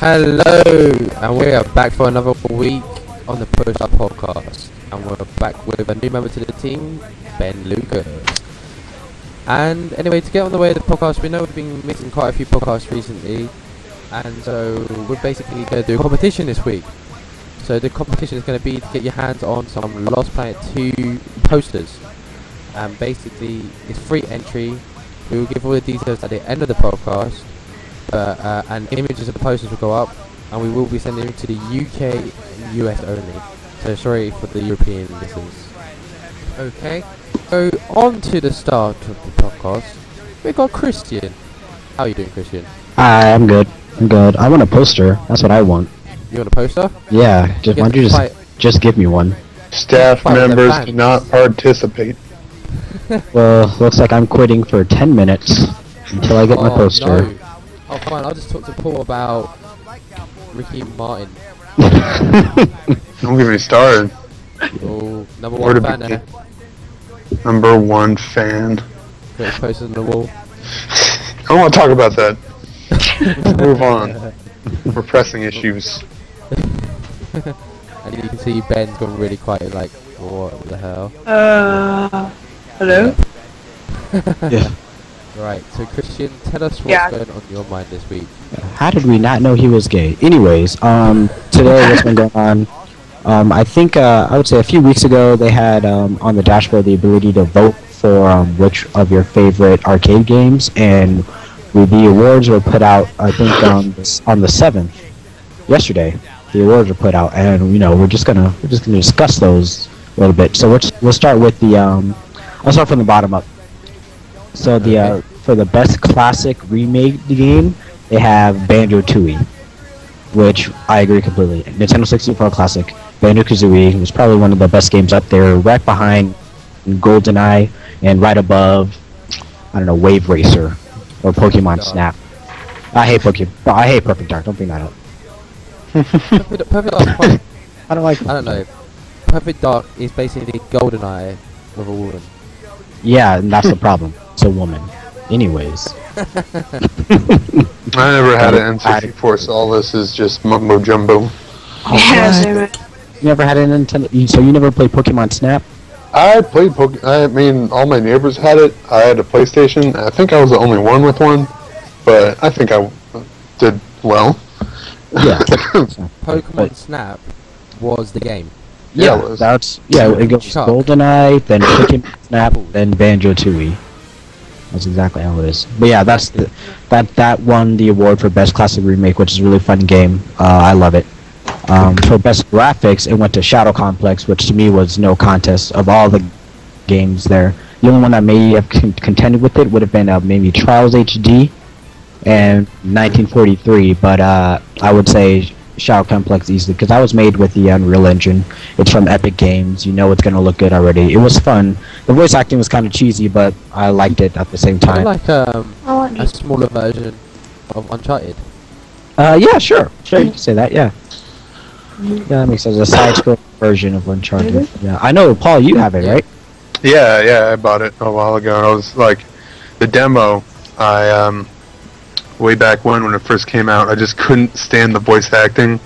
Hello, and we are back for another week on the Push Up Podcast, and we're back with a new member to the team, Ben Lucas. And anyway, to get on the way of the podcast, we know we've been missing quite a few podcasts recently, and so we're basically going to do a competition this week. So the competition is going to be to get your hands on some Lost Planet 2 posters, and basically it's free entry. We will give all the details at the end of the podcast but, uh, and images of the posters will go up and we will be sending them to the UK and US only. So sorry for the European listeners. Okay, so on to the start of the podcast. We got Christian. How are you doing, Christian? Hi, I'm good. I'm good. I want a poster. That's what I want. You want a poster? Yeah, just You why don't you just fight- just give me one? Staff members fine. do not participate. Well, looks like I'm quitting for 10 minutes until I get my Oh, poster. no. Oh, fine. I'll just talk to Paul about Ricky Martin. Don't get me started. Oh, number Where one fan there. Number one fan. Got his posters on the wall. I don't want to talk about that. Move on. We're pressing issues. And you can see Ben's gone really quiet, like, what the hell? Uh, hello? yeah. Right, so Christian, tell us what's Yeah. going on your mind this week. How did we not know he was gay? Anyways, um, today what's been going on? Um, I think uh, I would say a few weeks ago they had um, on the dashboard the ability to vote for um, which of your favorite arcade games, and the awards were put out. I think on the, on the seventh, yesterday. The awards were put out, and you know we're just gonna we're just gonna discuss those a little bit. So we'll we'll start with the um, I'll start from the bottom up. So the uh, for the best classic remake game, they have Banjo Tooie, which I agree completely. Nintendo 64 classic Banjo Kazooie was probably one of the best games up there, right behind GoldenEye and right above I don't know Wave Racer or Pokemon Snap. I hate Pokemon. I hate Perfect Dark. Don't bring that up. Perfect, Perfect Dark's quite, I don't like. I don't know. Perfect Dark is basically GoldenEye with a woman. Yeah, and that's the problem. It's a woman. Anyways, I never had an N64, so all this is just mumbo jumbo. Oh, yeah, you never had a Nintendo. So you never played Pokemon Snap? I played Poke. I mean, all my neighbors had it. I had a PlayStation. I think I was the only one with one, but I think I did well. Yeah. Pokemon But- Snap was the game. Yeah, it was. that's yeah. It goes Chuck. GoldenEye, then Pokemon Snap, then Banjo Tooie. That's exactly how it is. But yeah, that's the, that that won the award for best classic remake, which is a really fun game. Uh, I love it. Um, for best graphics, it went to Shadow Complex, which to me was no contest of all the games there. The only one that may have con- contended with it would have been uh, maybe Trials HD and 1943, but uh, I would say Shadow Complex easily because that was made with the Unreal Engine. It's from Epic Games. You know it's gonna look good already. It was fun. The voice acting was kind of cheesy, but I liked it at the same time. of like um, a smaller version of Uncharted. Uh, yeah, sure, sure, you can say that. Yeah, yeah, that makes sense. A side-scroll version of Uncharted. Yeah, I know, Paul. You have it, right? Yeah, yeah, I bought it a while ago. I was like, the demo, I, um, way back when, when it first came out, I just couldn't stand the voice acting.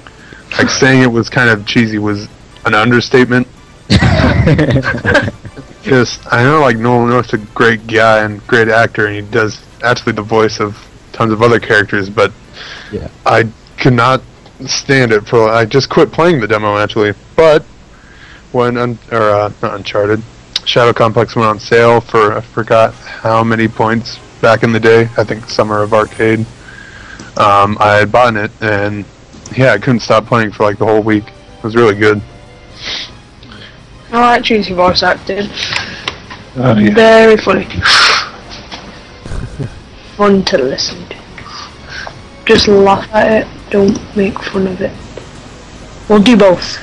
Like, saying it was kind of cheesy was an understatement. Just, I know, like, Nolan North's a great guy and great actor, and he does actually the voice of tons of other characters, but Yeah. I could not stand it for, I just quit playing the demo, actually. But, when, un, or, uh, not Uncharted, Shadow Complex went on sale for I forgot how many points back in the day. I think Summer of Arcade. Um, I had bought it and yeah, I couldn't stop playing for like the whole week. It was really good. I like cheesy voice acting. Oh, yeah. Very funny. Fun to listen to. Just laugh at it, don't make fun of it. We'll do both.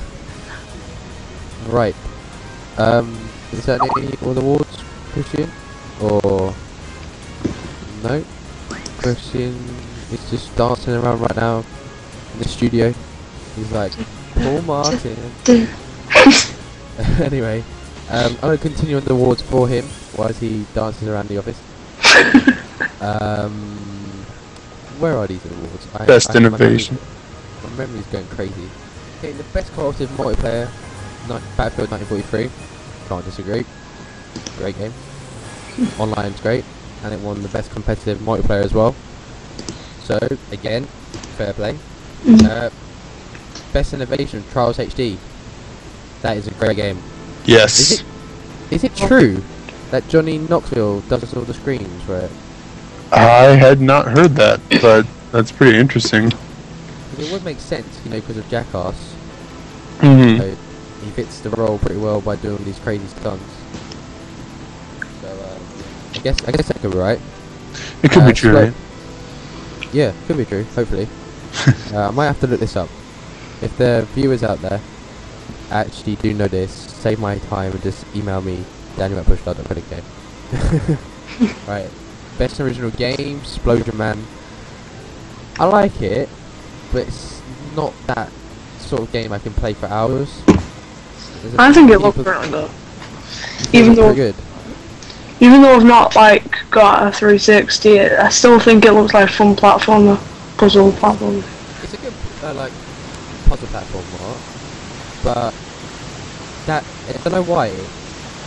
Right. Um, is that any all the awards, Christian? Or no? Christian is just dancing around right now in the studio. He's like Paul Martin. anyway, um, I'm gonna continue on the awards for him while he dances around the office. um, where are these awards? I, Best I, my innovation. memory- My memory's going crazy. Okay, the best cooperative multiplayer, Battlefield 1943. Can't disagree. Great game. Online's great, and it won the best competitive multiplayer as well. So again, fair play. Uh, best innovation, Trials HD. That is a great game. Yes. Is it is it true that Johnny Knoxville does all the screams for it? I had not heard that, but that's pretty interesting. it would make sense, you know, because of Jackass. hmm So he fits the role pretty well by doing these crazy stunts. So I guess I guess that could be right. It could Uh, be true, slow- right? Yeah, could be true. Hopefully, uh, I might have to look this up. If the viewers out there actually do know this, save my time and just email me Daniel at pushstart.co.uk. right, best original game, 'Splosion Man. I like it, but it's not that sort of game I can play for hours. I think it few looked people- really good. it even though- pretty good. Even though I've not like got a 360, I still think it looks like a fun platformer, puzzle platformer. It's a good uh, like puzzle platform, Mark. But that I don't know why.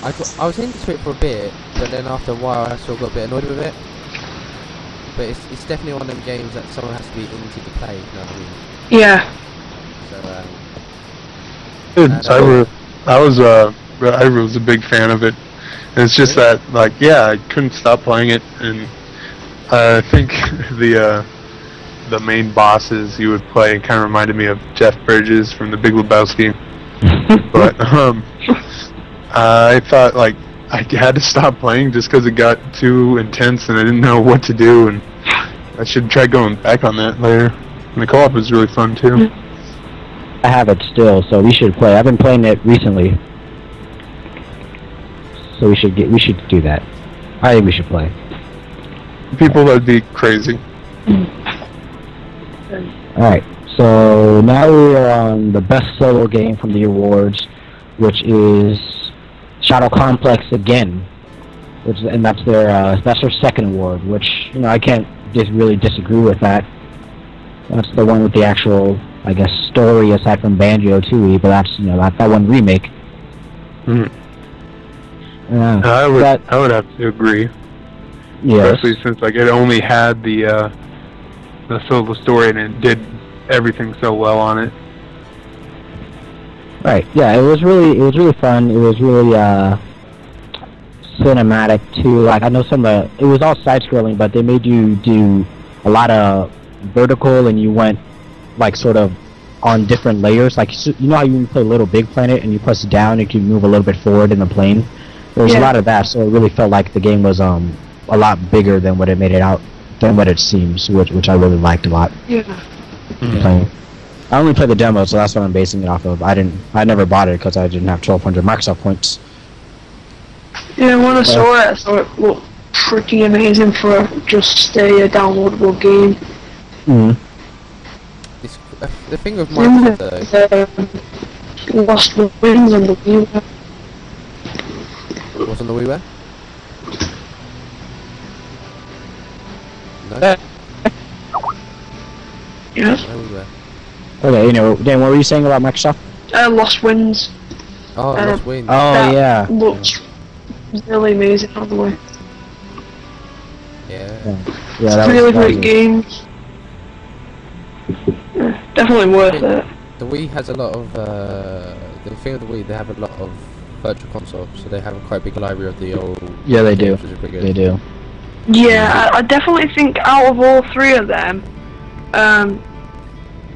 I got, I was into it for a bit, but then after a while I sort of got a bit annoyed with it. But it's, it's definitely one of them games that someone has to be into to play. You know what I mean? Yeah. So um, Good. Uh, I, was, I was uh, I was a big fan of it. And it's just that, like, yeah, I couldn't stop playing it, and I think the uh, the main bosses you would play kind of reminded me of Jeff Bridges from The Big Lebowski. but um, I thought like I had to stop playing just because it got too intense, and I didn't know what to do, and I should try going back on that later. And the co-op was really fun too. I have it still, so we should play. I've been playing it recently, so we should get we should do that. I think we should play. People that'd be crazy. All right, so now we are on the best solo game from the awards, which is Shadow Complex again, which and that's their uh, that's their second award, which you know I can't just really disagree with that. That's the one with the actual, I guess, story aside from Banjo Tooie, but that's you know that that one remake. Mhm. Yeah, I would that I would have to agree, yes. especially since like it only had the uh, the solo story and it did everything so well on it. Right. Yeah, it was really it was really fun. It was really uh cinematic too. Like I know some of the it was all side scrolling, but they made you do a lot of vertical and you went like sort of on different layers. Like you know how you play Little Big Planet and you press down and you can move a little bit forward in the plane. There was a lot of that, so it really felt like the game was um a lot bigger than what it made it out than what it seems, which which I really liked a lot Yeah. playing. I only played the demo, so that's what I'm basing it off of. I didn't, I never bought it because I didn't have 1,200 Microsoft points. Yeah, when I saw it, I thought it looked pretty amazing for just a, downloadable game. Mm. It's, uh, the thing with Minecraft though, Lost Winds and the Wii U. what's on the WiiWare? No, Yeah. no WiiWare. Okay, you know, Dan, what were you saying about Microsoft? Uh, Lost Winds Oh, Uh, Lost Wind. Oh That yeah, looks really amazing, by the way. yeah. yeah, yeah. That really was, that great was a- games. Yeah, definitely worth it. The Wii has a lot of, uh, the thing with the Wii, they have a lot of virtual console, so they have a quite big library of the old Yeah, they do. which is pretty good. They do. Yeah, I, I definitely think out of all three of them, um,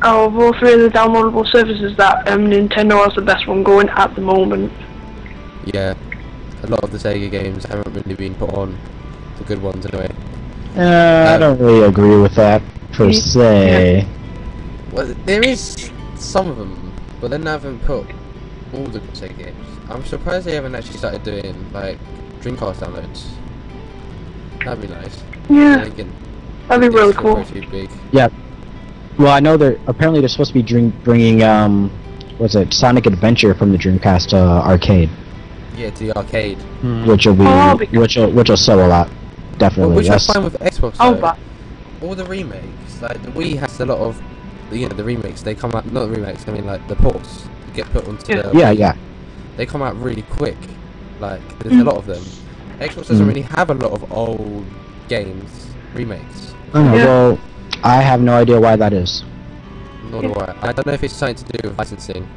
out of all three of the downloadable services, that um, Nintendo has the best one going at the moment. Yeah, a lot of the Sega games haven't really been put on, the good ones anyway. Uh, I Um, don't really agree with that per Yeah. se. Well, there is some of them, but they haven't put all the Sega games. I'm surprised they haven't actually started doing like Dreamcast downloads. That'd be nice. Yeah, can- that'd be really cool. Pretty big. Well, I know they're apparently they're supposed to be drink, bringing um, was it, Sonic Adventure from the Dreamcast uh, arcade, Yeah, to the arcade. which will be, Oh, be which will which will sell a lot, Well, definitely. which I That's- find with Xbox Oh, though, but all the remakes like the Wii has a lot of, you know, the remakes. They come out not the remakes. I mean, like the ports get put onto Yeah. the Yeah, yeah. They come out really quick. Like there's a Mm. lot of them. Xbox doesn't Mm. really have a lot of old games remakes. I Yeah. well, I have no idea why that is. Nor do I. I don't know if it's something to do with licensing.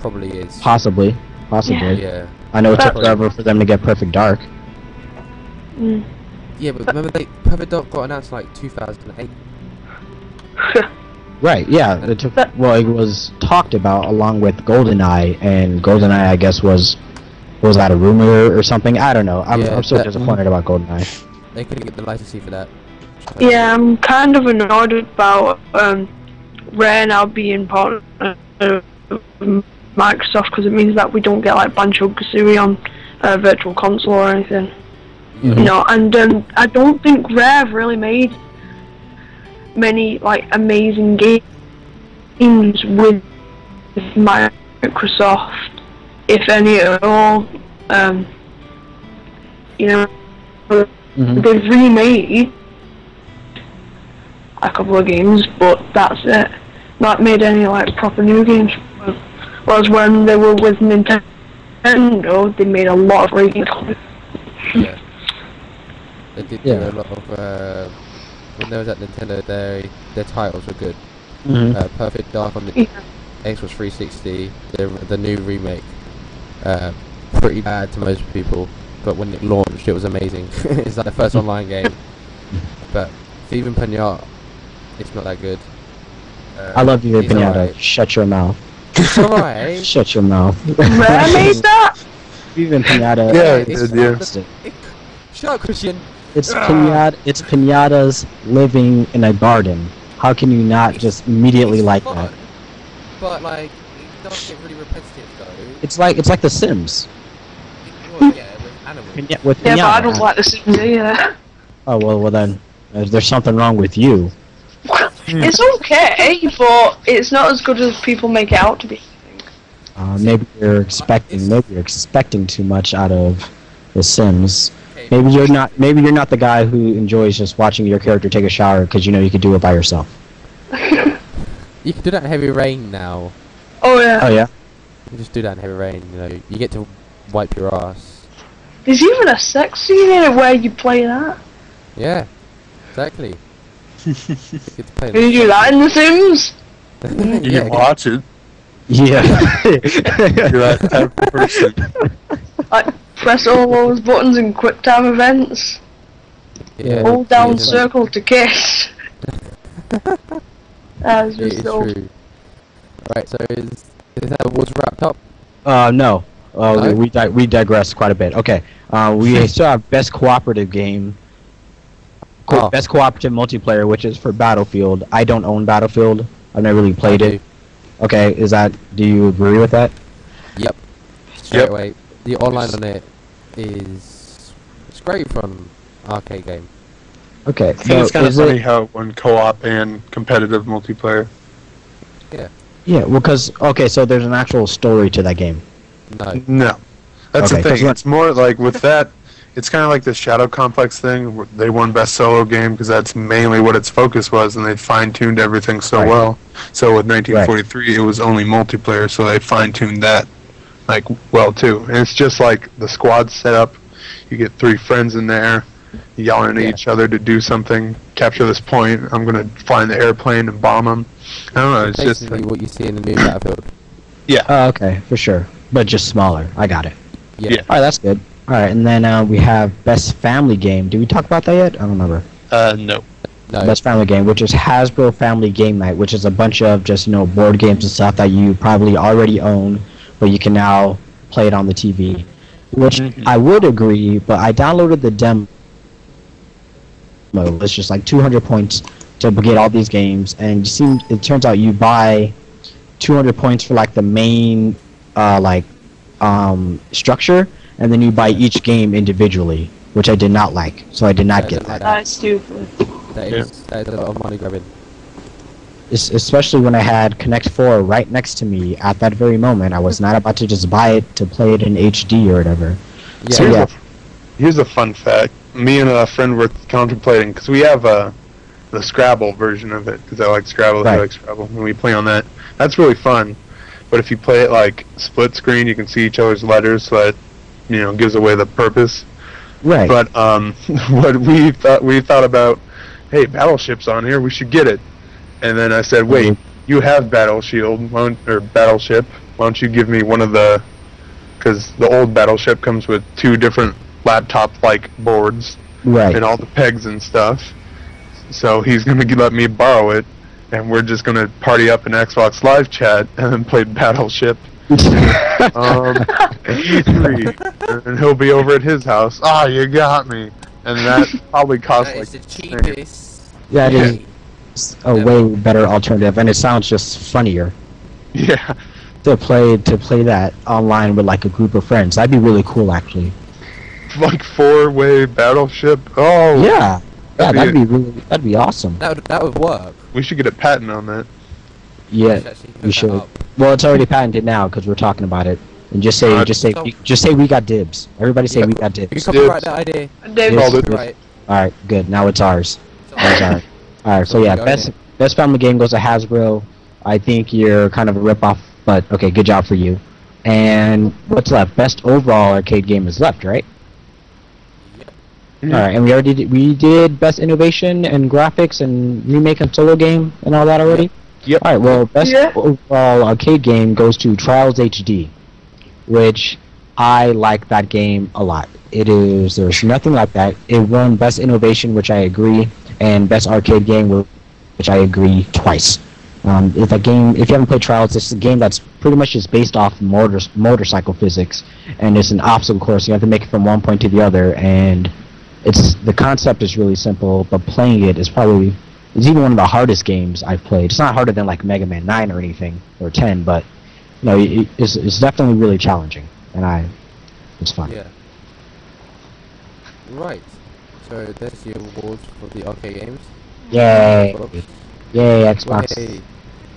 Probably is. Possibly. Possibly. Yeah. I know it took forever for them to get Perfect Dark. Mm. Yeah, but remember they Perfect Dark got announced like 2008. Right, yeah. It took But- well it was talked about along with GoldenEye and GoldenEye I guess was was that a rumor or something? I don't know. I'm, Yeah, I'm still that- disappointed about GoldenEye. They couldn't get the licensing for that. Yeah, I'm kind of annoyed about um, Rare now being part of uh, Microsoft because it means that we don't get like Banjo Kazooie on uh, Virtual Console or anything. Yeah. You know, and um, I don't think Rare really made many like amazing games with Microsoft, if any at all. Um, you know, Mhm. they've remade a couple of games, but that's it. Not made any like proper new games. Whereas when they were with Nintendo, they made a lot of great games. Yeah. They did Yeah. do a lot of uh, when they was at Nintendo. Their their titles were good. Mhm. Uh, Perfect Dark on the Yeah. Xbox 360. The the new remake. Uh, pretty bad to most people, but when it launched, it was amazing. it's like the first online game. But even Pinata, it's not that good. Uh, I love you, it's Pinata. alright. Shut your mouth. It's alright. Shut your mouth. Rare made that? Viva Pinata. Yeah, it's it did, fun. yeah. Shut up, Christian. It's pinata. It's pinatas living in a garden. How can you not just immediately It's like fun, that? But like, it does get really repetitive though. It's like it's like The Sims. Well, yeah, with animals. Piña- with Yeah, but I don't like the Sims either. Oh well, well then, uh, there's something wrong with you. It's okay, but it's not as good as people make it out to be. Uh, maybe you're expecting maybe you're expecting too much out of The Sims. Okay, Maybe you're not. Maybe you're not the guy who enjoys just watching your character take a shower because you know you could do it by yourself. You can do that in Heavy Rain now. Oh yeah. Oh yeah. You can just do that in Heavy Rain. You know, you get to wipe your ass. There's even a sex scene in it where you play that. Yeah, exactly. you get to play. Can you do that in The Sims? You yeah, can watch it. Yeah. You're that type of person. Like press all those buttons in quick time events. yeah, Hold down it is- circle to kiss. That's It just is so. true. Right, so is is that was wrapped up? Uh, no. Uh, No? we di- we digress quite a bit. Okay. Uh, we still have best cooperative game. Co- Oh. Best cooperative multiplayer, which is for Battlefield. I don't own Battlefield. I've never really played it. Okay, is that? Do you agree with that? Yep. Straight Yep. away, the online on it is it's great from arcade game. Okay. I think it's kind of is funny it- how one co-op and competitive multiplayer. Yeah, Yeah, well, because okay, so there's an actual story to that game. No, No, that's Okay, the 'cause thing. what- It's more like with that. It's kind of like the Shadow Complex thing. They won best solo game because that's mainly what its focus was, and they fine-tuned everything so Right. well. So with 1943, it was only multiplayer, so they fine-tuned that like well too. And it's just like the squad setup. You get three friends in there, yelling at Yeah. each other to do something. Capture this point. I'm gonna fly in the airplane and bomb them. I don't know. It's just basically what you see in the new Battlefield. Yeah. Oh, okay, for sure, but just smaller. I got it. Yeah. Yeah. All right, that's good. All right, and then uh, we have best family game. Did we talk about that yet? I don't remember. uh no. No. Best family game, which is Hasbro Family Game Night, which is a bunch of just you know board games and stuff that you probably already own, but you can now play it on the TV. Which Mhm. I would agree, but I downloaded the demo. It's just like 200 points to get all these games, and it seems it turns out you buy 200 points for like the main uh, like um, structure, and then you buy each game individually, which I did not like, so I did not Yeah, get don't that. That's stupid. That is that is a lot of money grabbing. Es- especially when I had Connect 4 right next to me at that very moment. I was not about to just buy it to play it in HD or whatever. Yeah. So, here's, yeah. a, here's a fun fact. Me and a friend were contemplating because we have a the Scrabble version of it because I like Scrabble. Right. I like Scrabble, and we play on that. That's really fun. But if you play it like split screen, you can see each other's letters, so that you know gives away the purpose. Right. But um, what we thought we thought about, hey, Battleship's on here, we should get it. And then I said, wait, you have Battle Shield why don't- or Battleship? Why don't you give me one of the? Because the old Battleship comes with two different laptop-like boards right. and all the pegs and stuff. So he's gonna let me borrow it, and we're just gonna party up in Xbox Live chat and then play Battleship. Um, E3, and he'll be over at his house. Ah, you got me. And that probably costs That like is the cheapest. that is a way better alternative, and it sounds just funnier yeah, to play to play that online with like a group of friends. That'd be really cool, actually. like four-way Battleship. Oh, Yeah. Yeah, That'd that'd be be really that'd be awesome. That would that would work. we should get a patent on that. Yeah. actually put we should. Well, it's already patented now because we're talking about it. And just say, Uh, just say, so- just say we got dibs. Everybody say Yeah, we got dibs. You can dibs. copyright that idea. Dave, Yes. Called it. All right, good. Now it's ours. Now it's ours. All right. So So yeah, best it. best family game goes to Hasbro. I think you're kind of a ripoff, but okay, good job for you. And what's left? Best overall arcade game is left, right? Yep. All right, and we already did, we did best innovation and graphics and remake and solo game and all that already. Yep. All right. Well, best Yeah. overall arcade game goes to Trials HD, which I like that game a lot. It is there's nothing like that. It won best innovation, which I agree, and best arcade game, which I agree twice. Um, if a game, if you haven't played Trials, it's a game that's pretty much just based off motor motorcycle physics, and it's an obstacle course. You have to make it from one point to the other, and it's the concept is really simple, but playing it is probably it's even one of the hardest games I've played. It's not harder than like Mega Man 9 or anything or 10, but you know, it, it's, it's definitely really challenging, and I it's fun. Yeah. Right. So there's the awards for the arcade games. Yay! Oops. Yay, Xbox! Wait.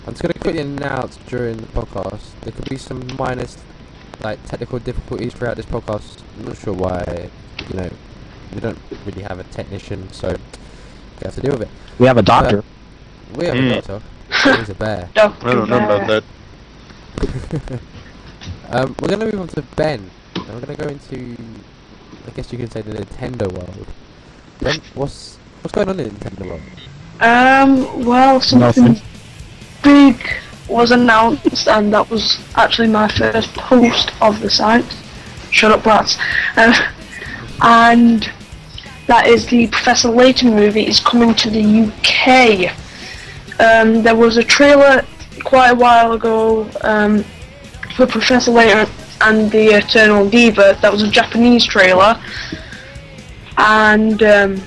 I'm just gonna quickly announce during the podcast there could be some minor, like technical difficulties throughout this podcast. I'm not sure why. You know, we don't really have a technician, so we have to deal with it. We have a doctor. We have Hmm. a doctor. He's a bear. Dr. I don't know about Bear. that. um, we're gonna move on to Ben, and we're gonna go into, I guess you could say the Nintendo world. Ben, what's what's going on in Nintendo world? Um, well, something Nothing. big was announced, and that was actually my first post of the site. Shut up, brats. Um, and that is the Professor Layton movie is coming to the UK. Um, there was a trailer quite a while ago um, for Professor Layton and the Eternal Diva. That was a Japanese trailer, and um,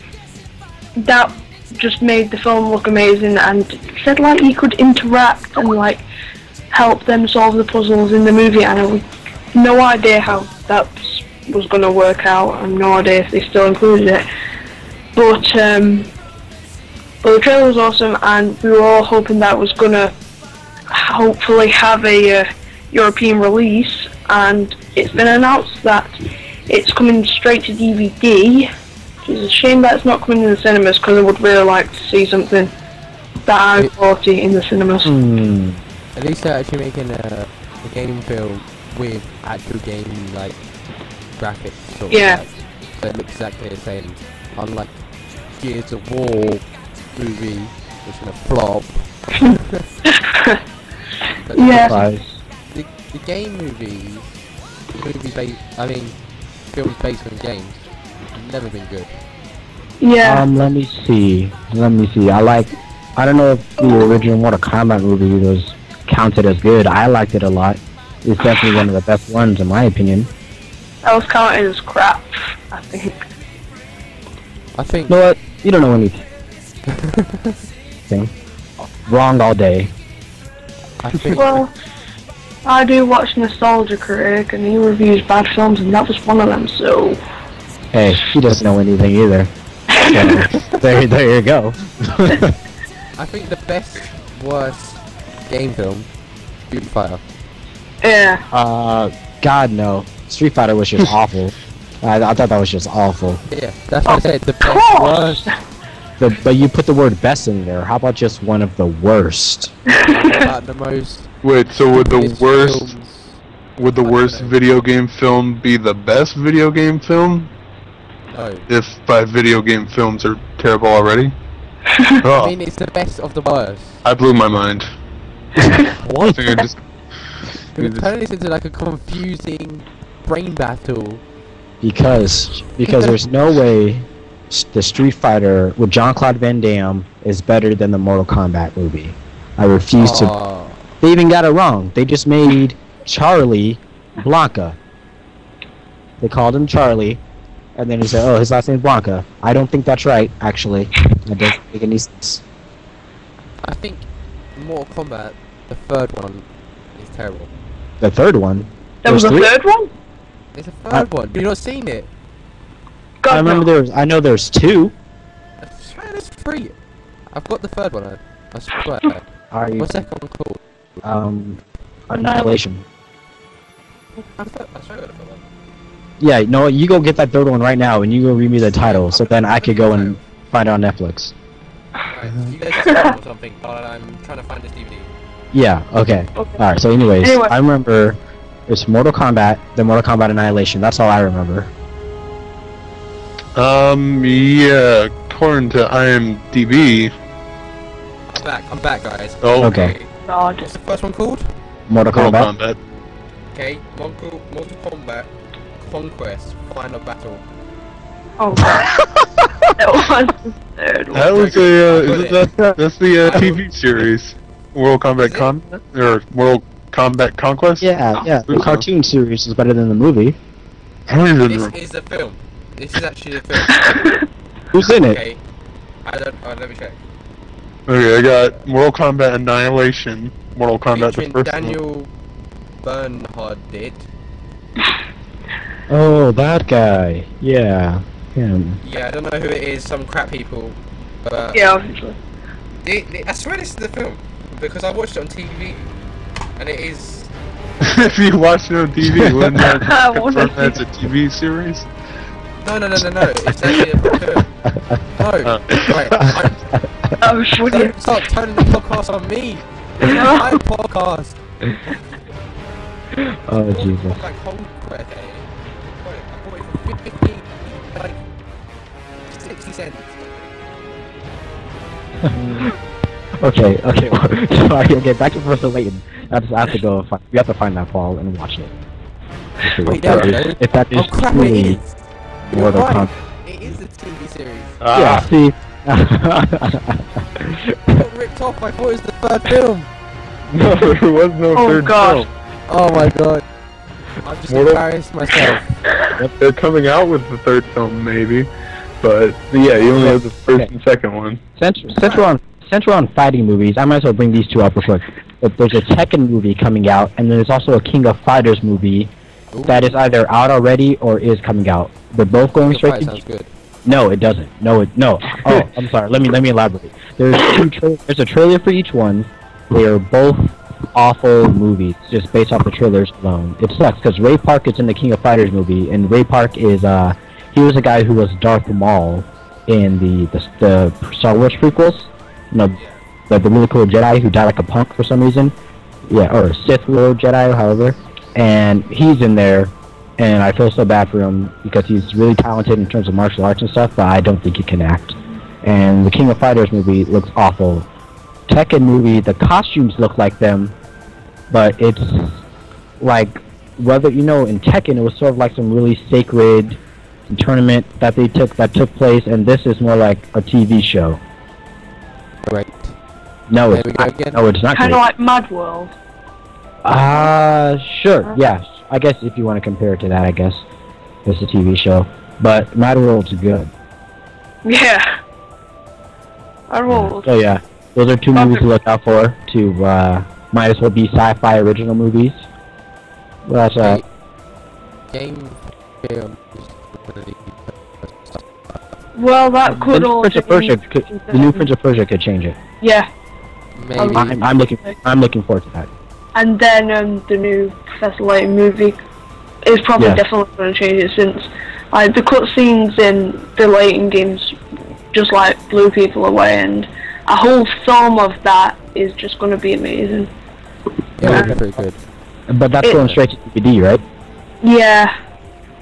that just made the film look amazing and said like you could interact and like help them solve the puzzles in the movie. And I no idea how that was going to work out. And no idea if they still included it. But um the trailer was awesome and we were all hoping that was going to hopefully have a uh, European release. And it's been announced that it's coming straight to DVD it's a shame that it's not coming in the cinemas because I would really like to see something that high quality in the cinemas. Hmm. At least they're actually making a, a game film with actual game like graphics. Sort of Yeah. like, so it looks exactly the same. Unlike Gears of War movie, which is gonna flop. Yeah. The, the game movies, movies based, I mean, films based on games, have never been good. Yeah, Um, let me see. Let me see. I like. I don't know if the original Mortal Kombat movie was counted as good. I liked it a lot. It's definitely one of the best ones in my opinion. that was counted as crap, I think. I think You know what? You don't know anything. Wrong all day. I think Well, I do watch Nostalgia Critic and he reviews bad films and that was one of them, so... Hey, he doesn't know anything either. So, there, there you go. I think the best worst game film, Street Fighter. Yeah, uh, God no. Street Fighter was just awful. I, I thought that was just awful. Yeah, that's what I said. The best course! worst. the but you put the word best in there. How about just one of the worst? about the most. Wait, so would the worst films- would the worst know. video game film be the best video game film? No. If by video game films are terrible already? I Oh, mean, it's the best of the worst. I blew my mind. I think I just You're It is- turning this into like a confusing brain battle. Because because there's no way the Street Fighter with John Claude Van Damme is better than the Mortal Kombat movie. I refuse to. Oh. They even got it wrong. They just made Charlie Blanca. They called him Charlie, and then he said, "Oh, his last name's Blanca." I don't think that's right. Actually, that doesn't make any sense. I think Mortal Kombat, the third one, is terrible. The third one. There was a third one? It's a third uh, one. You've not seen it. God, I remember no. there's. I know there's two. I swear there's three. I've got the third one. I, I swear. Are you? What's that one called? Um, Annihilation. I swear I swear I got the third one. Yeah, no, you go get that third one right now, and you go read me the title, so then I could go and find it on Netflix. Right, you guys start something while I'm trying to find this DVD. Yeah. Okay. Okay. All right. So, anyways, Anyway. I remember it's Mortal Kombat, the Mortal Kombat Annihilation. That's all I remember. Um yeah, according to IMDb I'm back. I'm back, guys. Oh Okay. God. What's the first one called? Mortal Mortal Kombat. Kombat. Okay, Mortal, Mortal Kombat Conquest Final Battle. Oh, God. that was the third one. That was a uh, is it. that, that's the uh, TV series. World Combat Is? Con or Mortal Kombat Conquest? Yeah, yeah. The cartoon series is better than the movie. I don't even This remember. is the film. This is actually the film. Who's in it? Okay. I don't. Oh, let me check. Okay, I got Mortal Kombat Annihilation, Mortal Kombat the Featuring first one. Daniel Bernhardt did. Oh, that guy. Yeah, him. Yeah, I don't know who it is. Some crap people. But yeah, obviously. It, it, I swear this is the film because I watched it on TV, and it is. if you watch it on TV, wouldn't that I wanna confirm that's a TV series? No, no, no, no, no. It's actually a proper film. No, Uh. right. I, I was funny. don't stop turning the podcast on me. It's my podcast. Oh, Jesus. Like whole quest. eh? Wait, I bought it for 50, like 60 cents. Okay, okay. Sorry. Okay, back to Professor Layton. I just have to go. Find, we have to find that ball and watch it. Wait, if that no, is- no. if that is Oh crap! It truly is. You're Mortal right. It is a TV series. Yeah. Ah, See. Got ripped off. I thought it was the third film. no, there was no Oh, third God. film. Oh my god. I've just Mortal- embarrassed myself. They're coming out with the third film, maybe. But yeah, you only have the first Okay. and second one. Central, central on central on fighting movies. I might as well bring these two up real quick. But there's a Tekken movie coming out, and then there's also a King of Fighters movie Ooh. that is either out already or is coming out. They're both going straight to. sounds good. No, it doesn't. No, it no. Oh, I'm sorry. Let me let me elaborate. There's two. There's a trailer for each one. They are both awful movies, just based off the trailers alone. It sucks because Ray Park is in the King of Fighters movie, and Ray Park is uh he was a guy who was Darth Maul in the the, the Star Wars prequels. You know, the, the really cool Jedi who died like a punk for some reason. Yeah, or Sith Lord Jedi, however. And he's in there, and I feel so bad for him because he's really talented in terms of martial arts and stuff, but I don't think he can act. And the King of Fighters movie looks awful. Tekken movie, the costumes look like them, but it's like whether you know in Tekken it was sort of like some really sacred tournament that they took that took place, and this is more like a TV show. Great. No, There it's not. again. No, it's not. Kind of like Mad World. Uh, sure. Yes. I guess if you want to compare it to that, I guess it's a TV show. But Mad World's good. Yeah. Mad World. So yeah, those are two movies to look out for. To uh, might as well be sci-fi original movies. Well, that's uh, Game film. Well, that the could new all. Prince of Persia. Could, the new Prince of Persia could change it. Yeah, Maybe. I'm, I'm looking. I'm looking forward to that. And then um, the new Professor Layton movie is probably Yeah. definitely going to change it since like the cutscenes in the Layton games just like blew people away, and a whole film of that is just going to be amazing. Yeah, it was pretty good. But that's It- going straight to DVD, right? Yeah,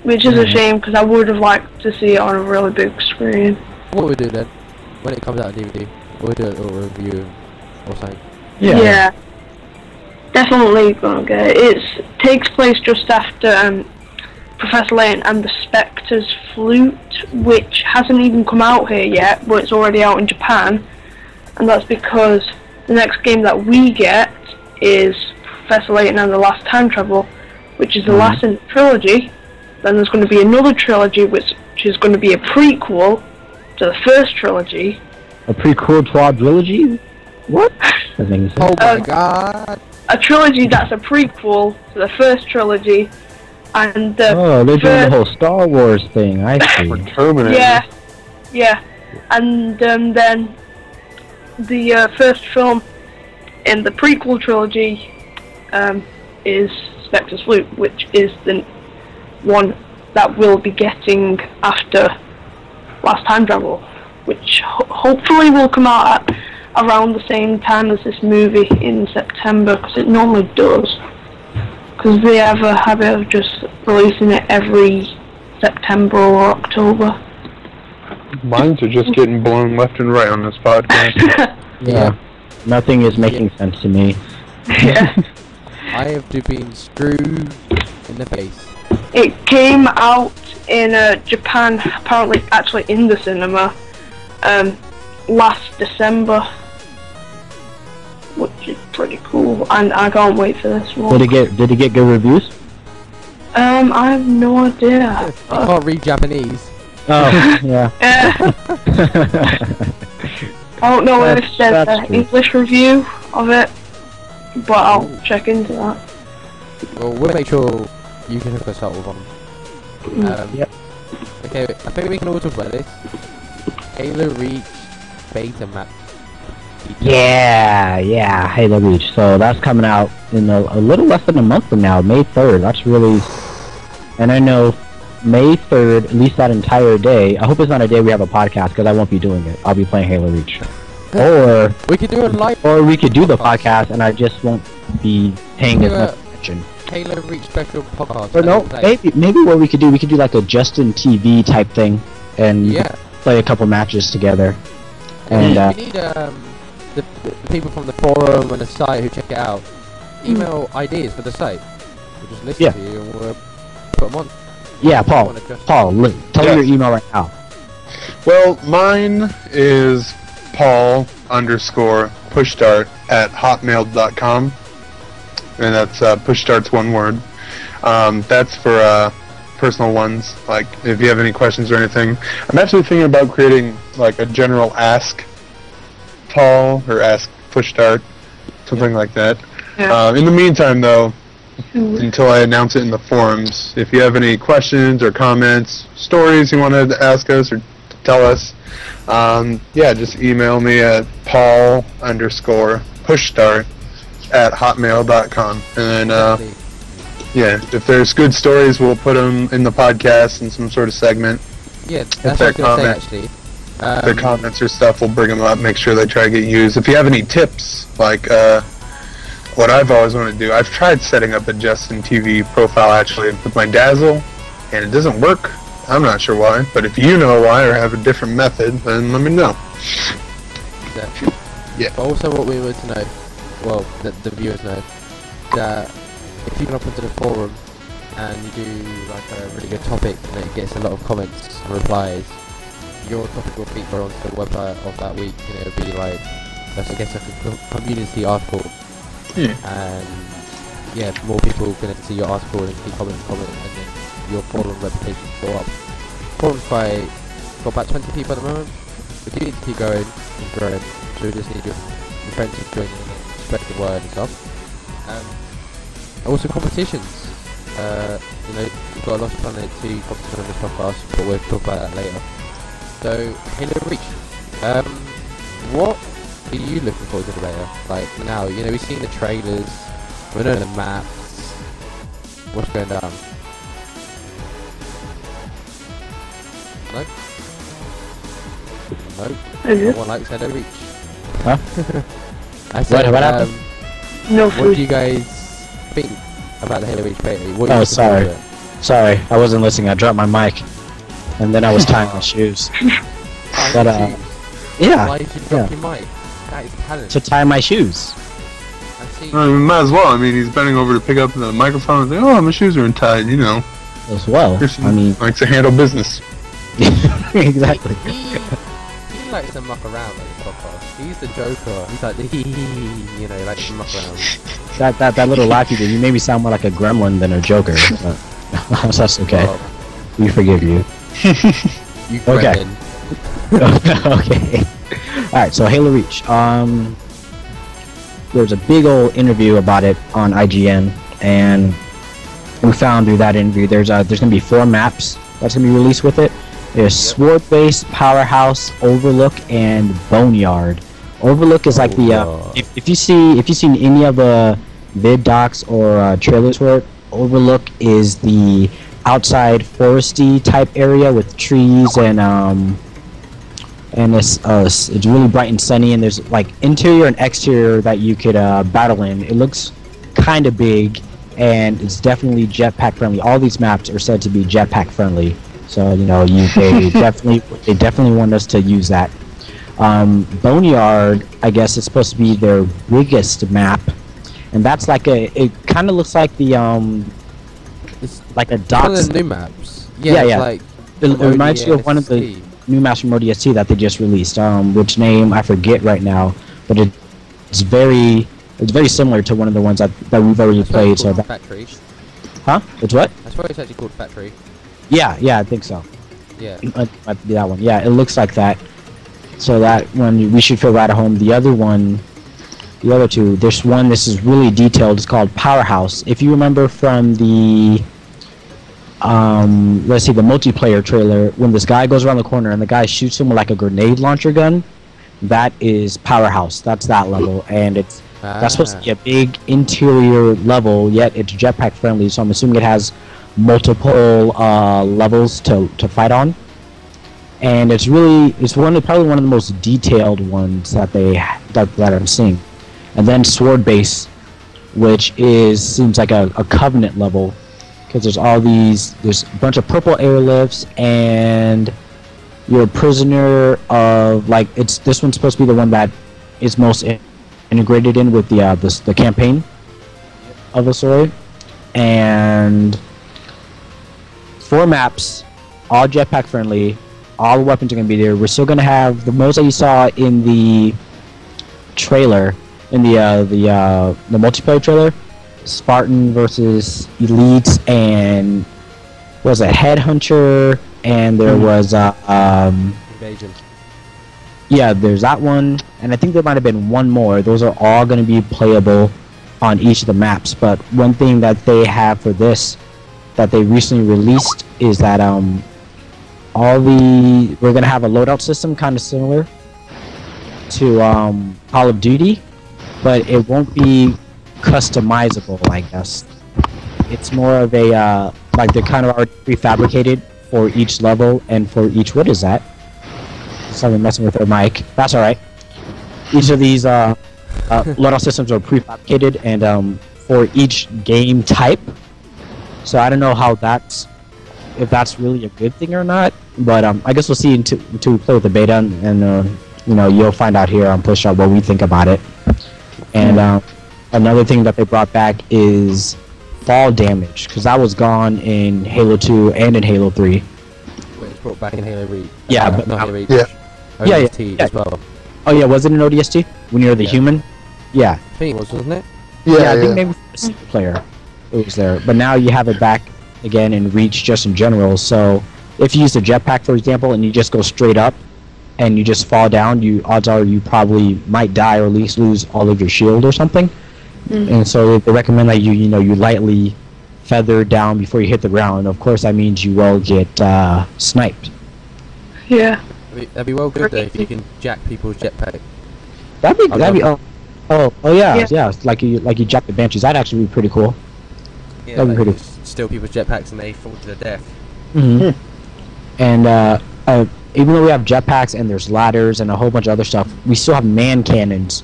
which is a Mhm. shame because I would have liked to see it on a really big screen. What we do then, when it comes out on DVD, we'll do a little review or something. Yeah. Definitely gonna get it. It takes place just after um, Professor Layton and the Spectre's Flute, which hasn't even come out here yet, but it's already out in Japan. And that's because the next game that we get is Professor Layton and the Last Time Travel, which is the Mhm. last in the trilogy. Then there's going to be another trilogy, which, which is going to be a prequel to the first trilogy. A prequel to What? trilogy? makes sense. Oh my Um, god! A trilogy that's a prequel to the first trilogy, and the Oh, they're doing the whole Star Wars thing. I see. Terminator. Yeah, yeah, and um, then the uh, first film in the prequel trilogy um, is Spectre's Flute, which is the one that we'll be getting after Last Time Travel, which ho- hopefully will come out at around the same time as this movie in September, because it normally does. Because they have a habit of just releasing it every September or October. Minds are just getting blown left and right on this podcast. Yeah. Nothing is making sense to me. yeah. I have been screwed in the face. It came out in uh, Japan, apparently actually in the cinema, um, last December, which is pretty cool, and I can't wait for this one. Did one. it get Did it get good reviews? Um, I have no idea. I can't read Japanese. Oh, yeah. I don't know That's- if there's an. English review of it, but I'll check into that. Well, we'll make sure you can hook us up with one. Um, Yep. Okay, I think we can all talk about this. Halo Reach beta map. Yeah, yeah, Halo Reach. So that's coming out in a, a little less than a month from now, May 3rd. That's really. And I know May 3rd, at least that entire day. I hope it's not a day we have a podcast because I won't be doing it. I'll be playing Halo Reach. Or We could do a live or we could do the podcast and I just won't be paying as much attention. Halo Reach special podcast. Or no, maybe maybe what we could do, we could do like a Justin TV type thing and Yeah. play a couple matches together. And we, uh, we need um, the, the people from the forum and the site who check it out. Email ideas for the site. We'll just listen Yeah. to you and we'll put them on. yeah, Paul, Paul, li- tell Yes. me your email right now. Well, mine is Paul underscore pushstart at hotmail.com. And that's uh, pushstart's one word. Um, that's for uh, personal ones. Like, if you have any questions or anything. I'm actually thinking about creating, like, a general ask Paul or ask Push pushstart, something like that. Yeah. Uh, in the meantime, though, until I announce it in the forums. If you have any questions or comments, stories you want to ask us or tell us, um, yeah, just email me at paul underscore pushstart at hotmail.com. And then, uh, yeah, if there's good stories, we'll put them in the podcast in some sort of segment. yeah, that's their what I was going comment. to say actually. If their Um, comments or stuff, we'll bring them up, make sure they try to get used. If you have any tips, like uh, what I've always wanted to do, I've tried setting up a Justin TV profile actually with my Dazzle, and it doesn't work. I'm not sure why, but if you know why or have a different method, then let me know. Exactly. Yeah. But also what we were to know, well, the, the viewers know, that if you go up into the forum and you do like a really good topic and it gets a lot of comments and replies, your topic will feature onto the website of that week and it'll be like, that's I guess like a community article. Hmm. And yeah, more people going to see your article and keep commenting, commenting, and then your forum reputation will go up. Forum's quite, got about 20 people at the moment. We do need to keep going and growing, so we just need your, your friends to join in and spread the word and stuff. Um, also competitions. Uh, you know, we've got a lot of Lost Planet 2 competition on this podcast, but we'll talk about that later. So, Halo Reach. Um, what are you looking forward to the beta? Like now, you know, we've seen the trailers, we know the maps. What's going down? Hello? Is No it? one likes Halo Reach. Huh? I said, what um, happened? No what do you guys think about the Halo Reach beta? What Oh, sorry. Sorry, I wasn't listening. I dropped my mic, and then I was tying my shoes. But, uh. Yeah, Why did you drop your mic? That is talent. to tie my shoes. I see. I mean, might as well. I mean, he's bending over to pick up the microphone and say, "Oh, my shoes are untied." You know, As well. Christian I mean, likes to handle business. exactly. he, he likes to muck around on the podcast. He's the joker. He's like, the hee you know, he likes to muck around. That that that little laugh you did, you made me sound more like a gremlin than a joker. But that's okay. Well, We forgive you. you Okay. okay. All right. So Halo Reach. Um, there was a big old interview about it on IGN, and we found through that interview there's uh, there's gonna be four maps that's gonna be released with it. There's Sword Base, Powerhouse, Overlook, and Boneyard. Overlook is like the uh, if, if you see if you've seen any of the vid docs or uh, trailers for it, Overlook is the outside foresty type area with trees and um and it's uh it's really bright and sunny and there's like interior and exterior that you could uh, battle in. It looks kind of big and it's definitely jetpack friendly. All these maps are said to be jetpack friendly, so you know you they definitely they definitely want us to use that. Um, Boneyard, I guess, is supposed to be their biggest map, and that's like a. It kind of looks like the um, It's like a one docks. of the new maps. Yeah, Yeah, yeah. like It, it reminds you of one of the new maps from ODST that they just released. Um, which name I forget right now, but it, it's very it's very similar to one of the ones that, that we've already That's played. So that, Factory. huh? It's what? That's why it's actually called Factory. Yeah, yeah, I think so. Yeah. Uh, uh, that one. Yeah, it looks like that. So that one we should feel right at home. The other one, the other two. There's one. This is really detailed. It's called Powerhouse. If you remember from the, um, let's see, the multiplayer trailer, when this guy goes around the corner and the guy shoots him with like a grenade launcher gun, that is Powerhouse. That's that level, and it's that's supposed to be a big interior level, yet it's jetpack friendly. So I'm assuming it has multiple uh, levels to, to fight on. And it's really it's one of probably one of the most detailed ones that they that, that I'm seeing. And then Sword Base, which is seems like a, a Covenant level, because there's all these there's a bunch of purple airlifts and you're a prisoner of like it's this one's supposed to be the one that is most in- integrated in with the uh, the, the campaign of the story, and four maps, all jetpack friendly, all the weapons are gonna be there. We're still gonna have the most that you saw in the trailer, in the uh, the uh, the multiplayer trailer, Spartan versus Elites and was a Headhunter, and there was uh, um, Invasion. yeah, there's that one, and I think there might have been one more. Those are all going to be playable on each of the maps. But one thing that they have for this, that they recently released, is that um, all the we're going to have a loadout system kind of similar to um, Call of Duty, but it won't be customizable. I guess it's more of a uh, like they're kind of already prefabricated for each level and for each. What is that? Someone messing with their mic. That's all right. Each of these uh, uh, loadout systems are prefabricated and um, for each game type. So I don't know how that's if that's really a good thing or not. But um, I guess we'll see until, until we play with the beta, and, and uh, you know you'll find out here on Push Up what we think about it. And um, another thing that they brought back is fall damage because that was gone in Halo 2 and in Halo 3. Wait, it's brought back in Halo Reach. Yeah, Uh, but- not Halo Reach. Yeah. Yeah, yeah, ODST yeah. as well. Oh yeah, was it an ODST when you're the Yeah. human? Yeah. I think it was, wasn't it? Yeah, I think maybe for the single player it was there. But now you have it back again in Reach just in general. So if you use the jetpack, for example, and you just go straight up and you just fall down, you odds are you probably might die or at least lose all of your shield or something. Mm. And so they recommend that you you know you lightly feather down before you hit the ground. Of course, that means you will get uh, sniped. Yeah. That'd be, that'd be well good though if you can jack people's jetpack. That'd be I'll that'd be oh oh oh yeah Yeah. yeah, like you like you jack the banshees. That'd actually be pretty cool. Yeah, That'd be pretty- you steal people's jetpacks and they fall to their death. hmm And uh, uh, even though we have jetpacks and there's ladders and a whole bunch of other stuff, we still have man cannons,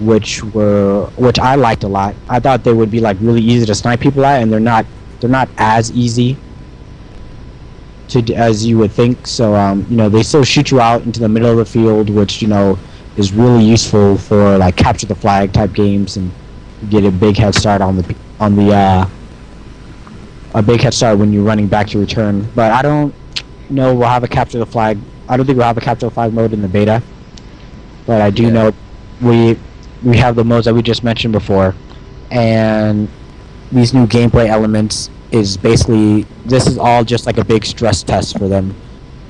which were which I liked a lot. I thought they would be like really easy to snipe people at, and they're not. They're not as easy to as you would think. So um, you know they still shoot you out into the middle of the field, which you know is really useful for like capture the flag type games and get a big head start on the on the uh, a big head start when you're running back to return. But I don't know we'll have a capture the flag. I don't think we'll have a capture the flag mode in the beta. But I do Yeah. know we we have the modes that we just mentioned before, and these new gameplay elements is basically this is all just like a big stress test for them.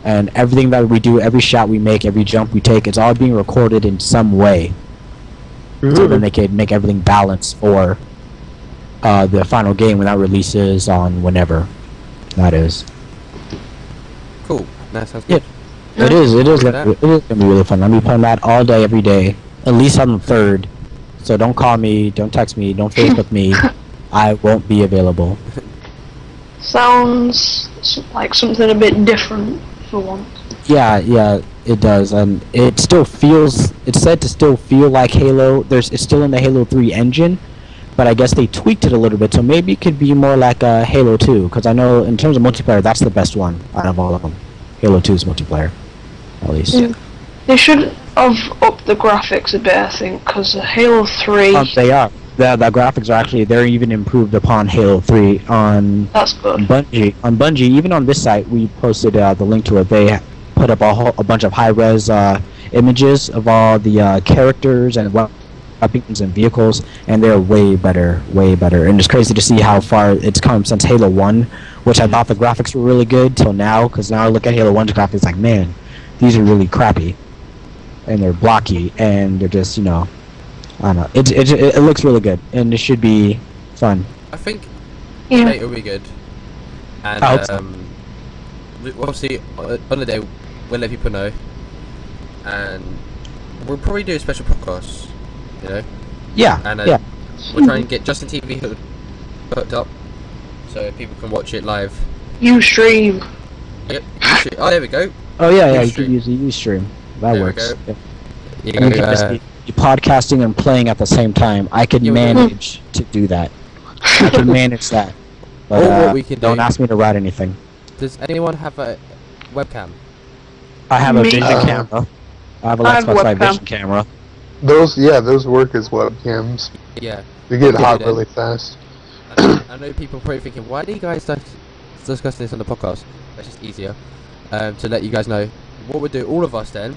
And everything that we do, every shot we make, every jump we take, it's all being recorded in some way so then they can make everything balanced for uh, the final game when that releases on whenever that is. Cool. That sounds Yeah. good. It is. It is. Gonna, it is gonna be really fun. I'll be playing that all day, every day, at least on the third. So don't call me, don't text me, don't Facebook me. I won't be available. Sounds like something a bit different for once. Yeah, yeah, it does, and it still feels. It's said to still feel like Halo. There's, it's still in the Halo 3 engine, but I guess they tweaked it a little bit, so maybe it could be more like a Halo 2. Because I know in terms of multiplayer, that's the best one out of all of them. Halo 2's multiplayer, at least. Yeah. They should have upped the graphics a bit, I think, because Halo 3, Um, they are. The, the graphics are actually they're even improved upon Halo 3 on that's good. Bungie. On Bungie, even on this site, we posted uh, the link to it. They put up a whole a bunch of high res uh, images of all the uh, characters and weapons and vehicles, and they're way better, way better. And it's crazy to see how far it's come since Halo 1, which I thought the graphics were really good till now. Because now I look at Halo 1's graphics, like man, these are really crappy, and they're blocky, and they're just you know, I don't know. It it it looks really good, and it should be fun. I think Yeah. Mate, will be good. And I hope so. um, we- obviously uh, on the day we'll let people know, and we'll probably do a special podcast. You know, Yeah, and uh, yeah. we'll try and get Justin TV hooked, hooked up, so people can watch it live. You stream. Yep. YouTube- Oh, there we go. Oh yeah, yeah. You Ustream. can use the Ustream. That There works. go. Yeah. You you go, can just uh, be, be podcasting and playing at the same time. I can Yeah, we can- manage to do that. I can manage that. But Or what uh, we can don't do- ask me to write anything. does anyone have a webcam? I have a Me- vision Uh, camera. I have a have Xbox Live webcam. vision camera. Those, yeah, those work as webcams. Yeah. They get Okay, hot then. really fast. I know, I know people are probably thinking, why do you guys dis- discuss this on the podcast? That's just easier um, to let you guys know. What we'll do, all of us then,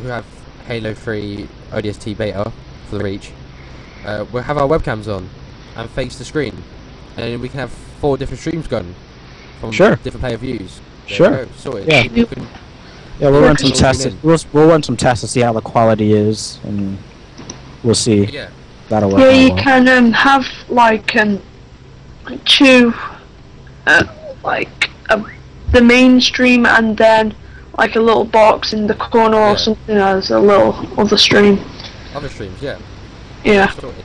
who have Halo 3 ODST beta for the Reach, uh, we'll have our webcams on and face the screen. And then we can have four different streams going from Sure. different player views. There Sure. we Sorted. Yeah. People can- Yeah, we'll run some tests. We'll, we'll run some tests to see how the quality is, and we'll see. yeah. That'll work. Yeah, you well. can um, have like um, two, uh, like a, the mainstream and then like a little box in the corner Yeah. or something as a little other stream. Other streams, yeah. Yeah. Sorted.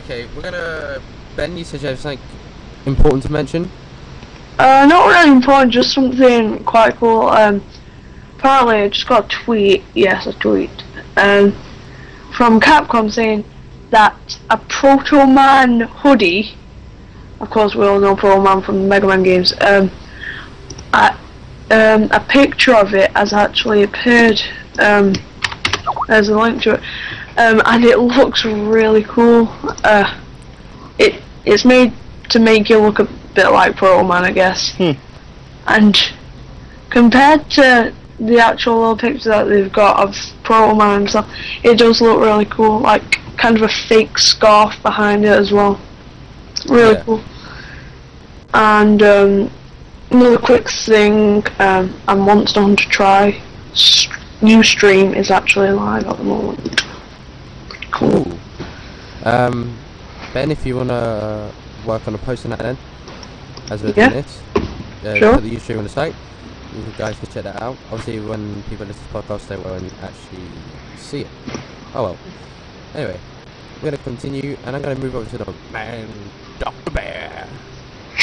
Okay, we're gonna. Ben, you said you have something important to mention? Uh, not really important, just something quite cool. Um, apparently, I just got a tweet. Yes, a tweet. Um, from Capcom saying that a Proto Man hoodie. Of course, we all know Proto Man from the Mega Man games. Um, a, um, a picture of it has actually appeared. Um, there's a link to it, um, and it looks really cool. Uh, it it's made to make you look a bit like Proto Man, I guess. Hmm. And compared to the actual little picture that they've got of Proto Man and stuff, it does look really cool. Like kind of a fake scarf behind it as well. Really Yeah. cool. And um, another quick thing, um, and Monster Hunter Tri new stream is actually live at the moment. Cool. Um, Ben, if you wanna work on a post on that then, as we're Yeah. doing this, uh, Sure. put the YouTube on the site. You guys can check that out. Obviously, when people listen to the podcast, they won't actually see it. Oh well. Anyway, we're gonna continue, and I'm gonna move over to the man, Doctor Bear.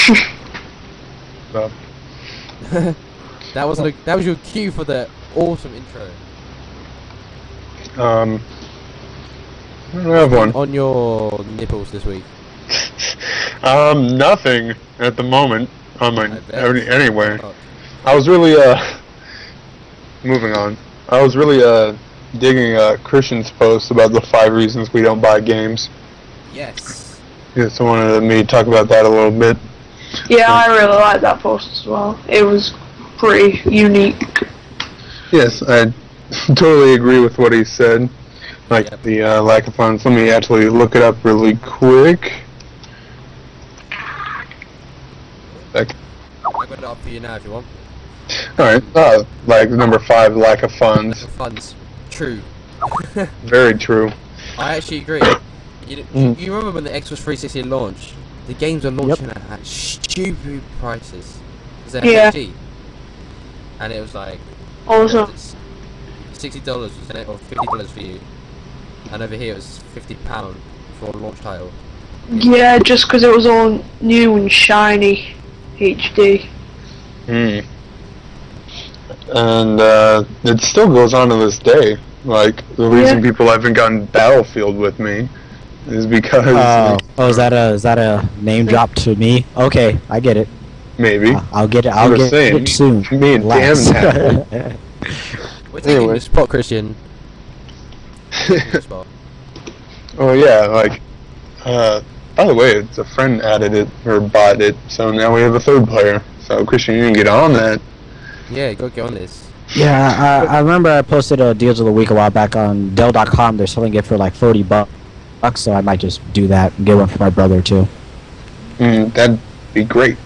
That was the, that was your cue for the awesome intro. Um, I don't have one. On your nipples this week. Um, nothing at the moment on my I any, anyway. Oh, I was really uh moving on. I was really uh digging uh Christian's post about the five reasons we don't buy games. yes. Yeah, so wanted me to talk about that a little bit. Yeah, I really like that post as well. It was pretty unique. Yes, I totally agree with what he said. Like Yep. the uh, lack of funds. Let me actually look it up really quick. Like, I got it up for you now if you want. all right, uh, like number five, lack of funds. Funds. True. Very true. I actually agree. You, Mm. you remember when the Xbox 360 launched? The games were launching at stupid prices. It was Yeah. HD. And it was like Also, it's sixty dollars wasn't it, or fifty dollars for you. And over here it was fifty pound for a launch title. yeah, just because it was all new and shiny HD. Hmm. And uh, it still goes on to this day. Like the reason Yeah. people haven't gotten Battlefield with me is because Oh, oh, is that a is that a name drop to me? Okay, I get it. maybe I'll, I'll get it. I'm I'll get saying, it soon. me and Relax. Dan We're taking Anyway. the spot, Christian. Taking the. Oh yeah, like. Uh, by the way, it's a friend added it or bought it, so now we have a third player. So Christian, you can get on that. Yeah, go get on this. yeah, I, I remember I posted a deals of the week a while back on Dell.com. They're selling it for like forty bu- bucks, so I might just do that and get one for my brother too. Mm, that'd be great.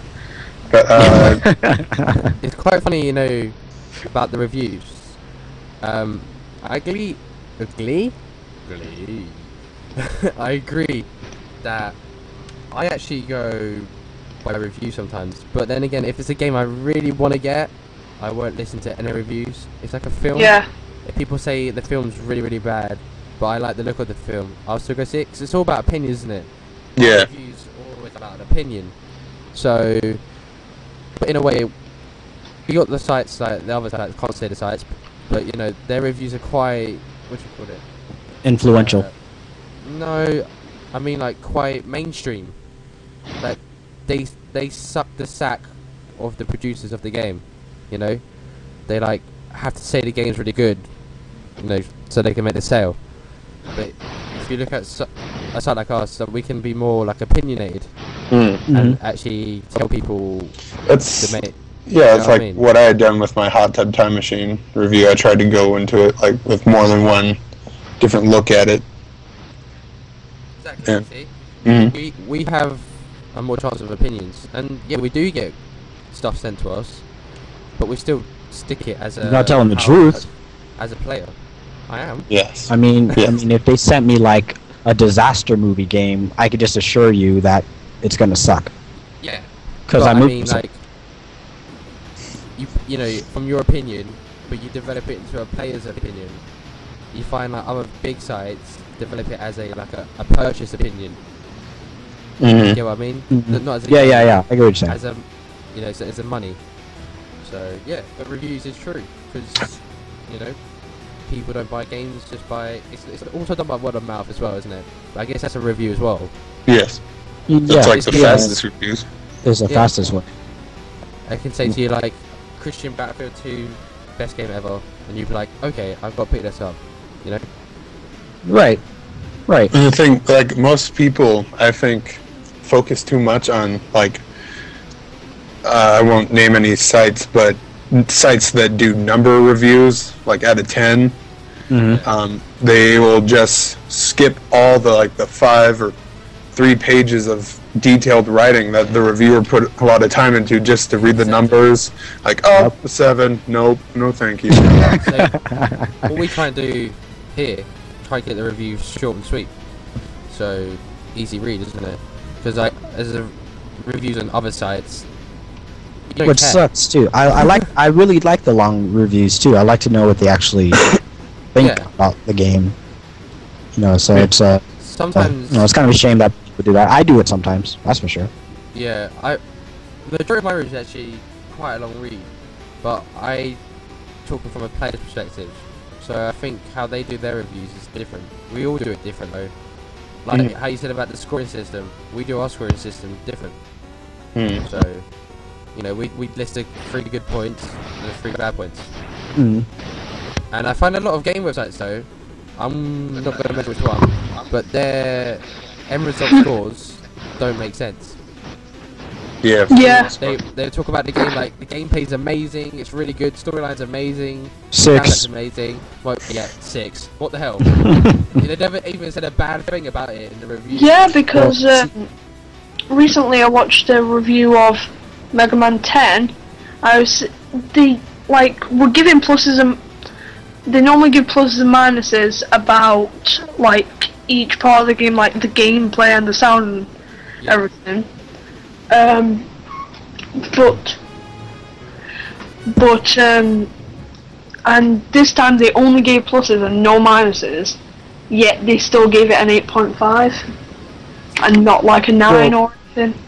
But uh, It's quite funny, you know, about the reviews. Um, I agree. Agree? Agree. I agree that I actually go by review sometimes. But then again, if it's a game I really want to get, I won't listen to any reviews. It's like a film. Yeah, If people say the film's really, really bad, but I like the look of the film, I'll still go see it 'cause it's all about opinion, isn't it? yeah, Reviews always about an opinion. So, but in a way, you got the sites like the other sites, can't say the sites, but you know their reviews are quite what do you call it? Influential. Uh, no, I mean like quite mainstream. Like they they suck the sack of the producers of the game. You know, they like have to say the game's really good. You know, so they can make the sale. But if you look at su- a site like us, that we can be more like opinionated Mm. and Mhm. actually tell people that's to make. yeah, know it's what I like mean? what I had done with my hot tub time machine review. I tried to go into it like with more than one different look at it. Exactly. Yeah. See? Mm. we we have a more chance of opinions, and yeah, we do get stuff sent to us, but we still stick it as a. You're not telling the truth. As a player, I am. Yes. I mean, I mean, if they sent me like a disaster movie game, I could just assure you that it's gonna suck. Yeah. Because I I moved. mean, like, you you know, from your opinion, but you develop it into a player's opinion. You find like other big sites develop it as a like a, a purchase opinion. You Mhm. get what I mean? Mhm. Not as a yeah, game, yeah, yeah. I get what you're saying. As a, you know, as a, as a money. So yeah, but reviews is true because you know people don't buy games just by. It's, it's also done by word of mouth as well, isn't it? But I guess that's a review as well. Yes. yeah, That's like the yeah. fastest reviews. It's the Yeah. fastest one. I can say to you like Christian Battlefield 2, best game ever, and you'd be like, okay, I've got to pick this up. You know? Right. Right. And the thing, like most people, I think, focus too much on like uh, I won't name any sites, but sites that do number reviews, like out of ten, Mm-hmm. um, they will just skip all the like the five or three pages of detailed writing that the reviewer put a lot of time into just to read the numbers. Like, oh, a seven, nope, no, thank you. So what we try and do here, try to get the reviews short and sweet. So easy read, isn't it? Because like as a reviews on other sites, you don't Which sucks too. I, I like. I really like the long reviews too. I like to know what they actually think Yeah. about the game. You know, so Yeah. it's uh, uh, Sometimes, you know, it's kind of a shame that people do that. I do it sometimes. That's for sure. yeah, I the majority of my reviews is actually quite a long read. but I talking from a player's perspective. So I think how they do their reviews is different. We all do it different though. Like Mm. how you said about the scoring system, we do our scoring system different. Hmm. So, you know, we we listed three good points and three bad points. Mm. And I find a lot of game websites though, I'm not going to mention which one, but their end result scores don't make sense. Yeah. Yeah. They they talk about the game like the gameplay's amazing, it's really good, storyline's amazing, Six. That's amazing. Well, yeah, six. What the hell? they never even said a bad thing about it in the review. Yeah, because Well, um, recently I watched a review of Mega Man 10. I was the like we're giving pluses and they normally give pluses and minuses about like each part of the game, like the gameplay and the sound and Yeah. everything. Um, but but um, and this time they only gave pluses and no minuses, yet they still gave it an eight point five, and not like a nine or anything.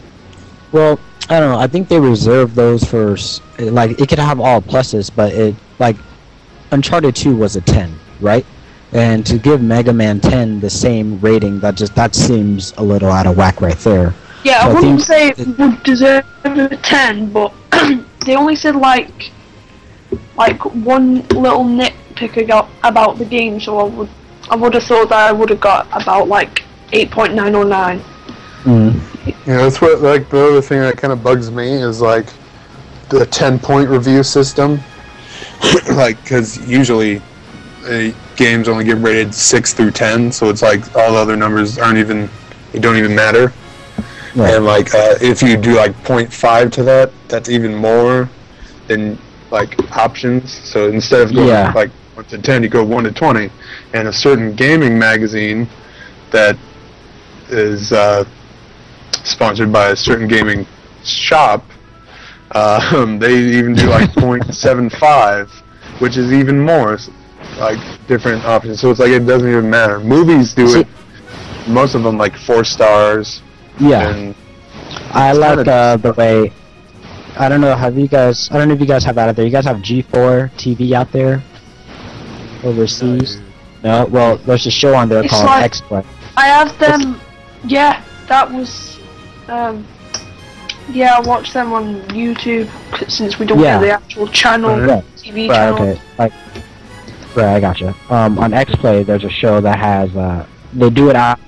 Well, I don't know. I think they reserve those for like it could have all pluses, but it like Uncharted 2 was a 10, right? And to give Mega Man 10 the same rating, that just that seems a little out of whack right there. Yeah, I I wouldn't say it would deserve a ten, but they only said like like one little nitpick about about the game, so I would I would have thought that I would have got about like eight point nine or nine. Mm. Yeah, that's what like the other thing that kind of bugs me is like the ten point review system. like, because usually uh, games only get rated six through ten, so it's like all the other numbers aren't even they don't even matter. Right. And like uh, if you do like 0.5 to that, that's even more than like options. So instead of going Yeah. like one to ten, you go one to twenty. And a certain gaming magazine that is uh, sponsored by a certain gaming shop, um, they even do like 0.75, which is even more like different options. So it's like it doesn't even matter. Movies do See- it. Most of them like four stars. Yeah. And I like kinda- uh, the way. I don't know. Have you guys? I don't know if you guys have that out there. You guys have G4 TV out there overseas? No. Well, there's a show on there It's called like- X-Play. I have them. Yeah, that was. Um, yeah, I watch them on YouTube since we don't Yeah. get the actual channel, Right. TV Right. channel. Okay. Like. Right. I gotcha. Um, on X-Play, there's a show that has. Uh, they do it out,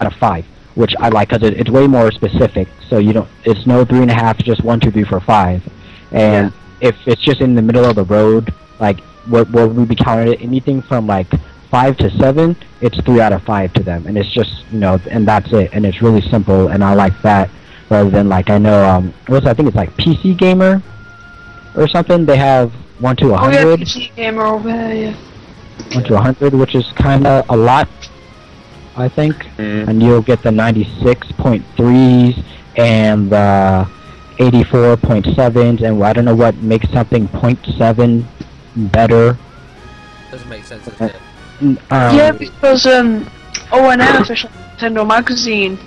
out of five, which I like because it, it's way more specific. So you don't. It's no three and a half. Just one, two, three, four, five. And if it's just in the middle of the road, like what what we be counting it anything from like five to seven, it's three out of five to them, and it's just you know, and that's it, and it's really simple, and I like that rather than like I know um, what's I think it's like PC Gamer or something. They have one to a hundred. Oh yeah, hundred, PC gamer over there. Yeah. one to a hundred, which is kind of a lot, I think, Mm. and you'll get the ninety six point threes and the eighty four point sevens, and I don't know what makes something point seven better. Doesn't make sense, does it? Um, yeah, because um, ONM official Nintendo magazine,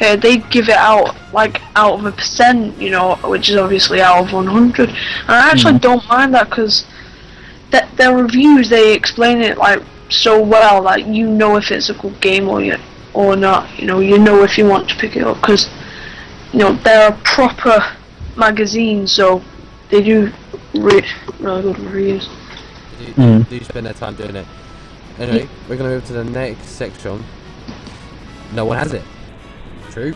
uh, they give it out like out of a percent, you know, which is obviously out of 100. And I actually don't mind that because that their reviews they explain it like so well that you know if it's a good game or you, or not. You know, you know if you want to pick it up because you know they're a proper magazine, so they do re- really good reviews. They do, Mm. do spend their time doing it. Anyway, we're going to move to the next section. No one has it. True.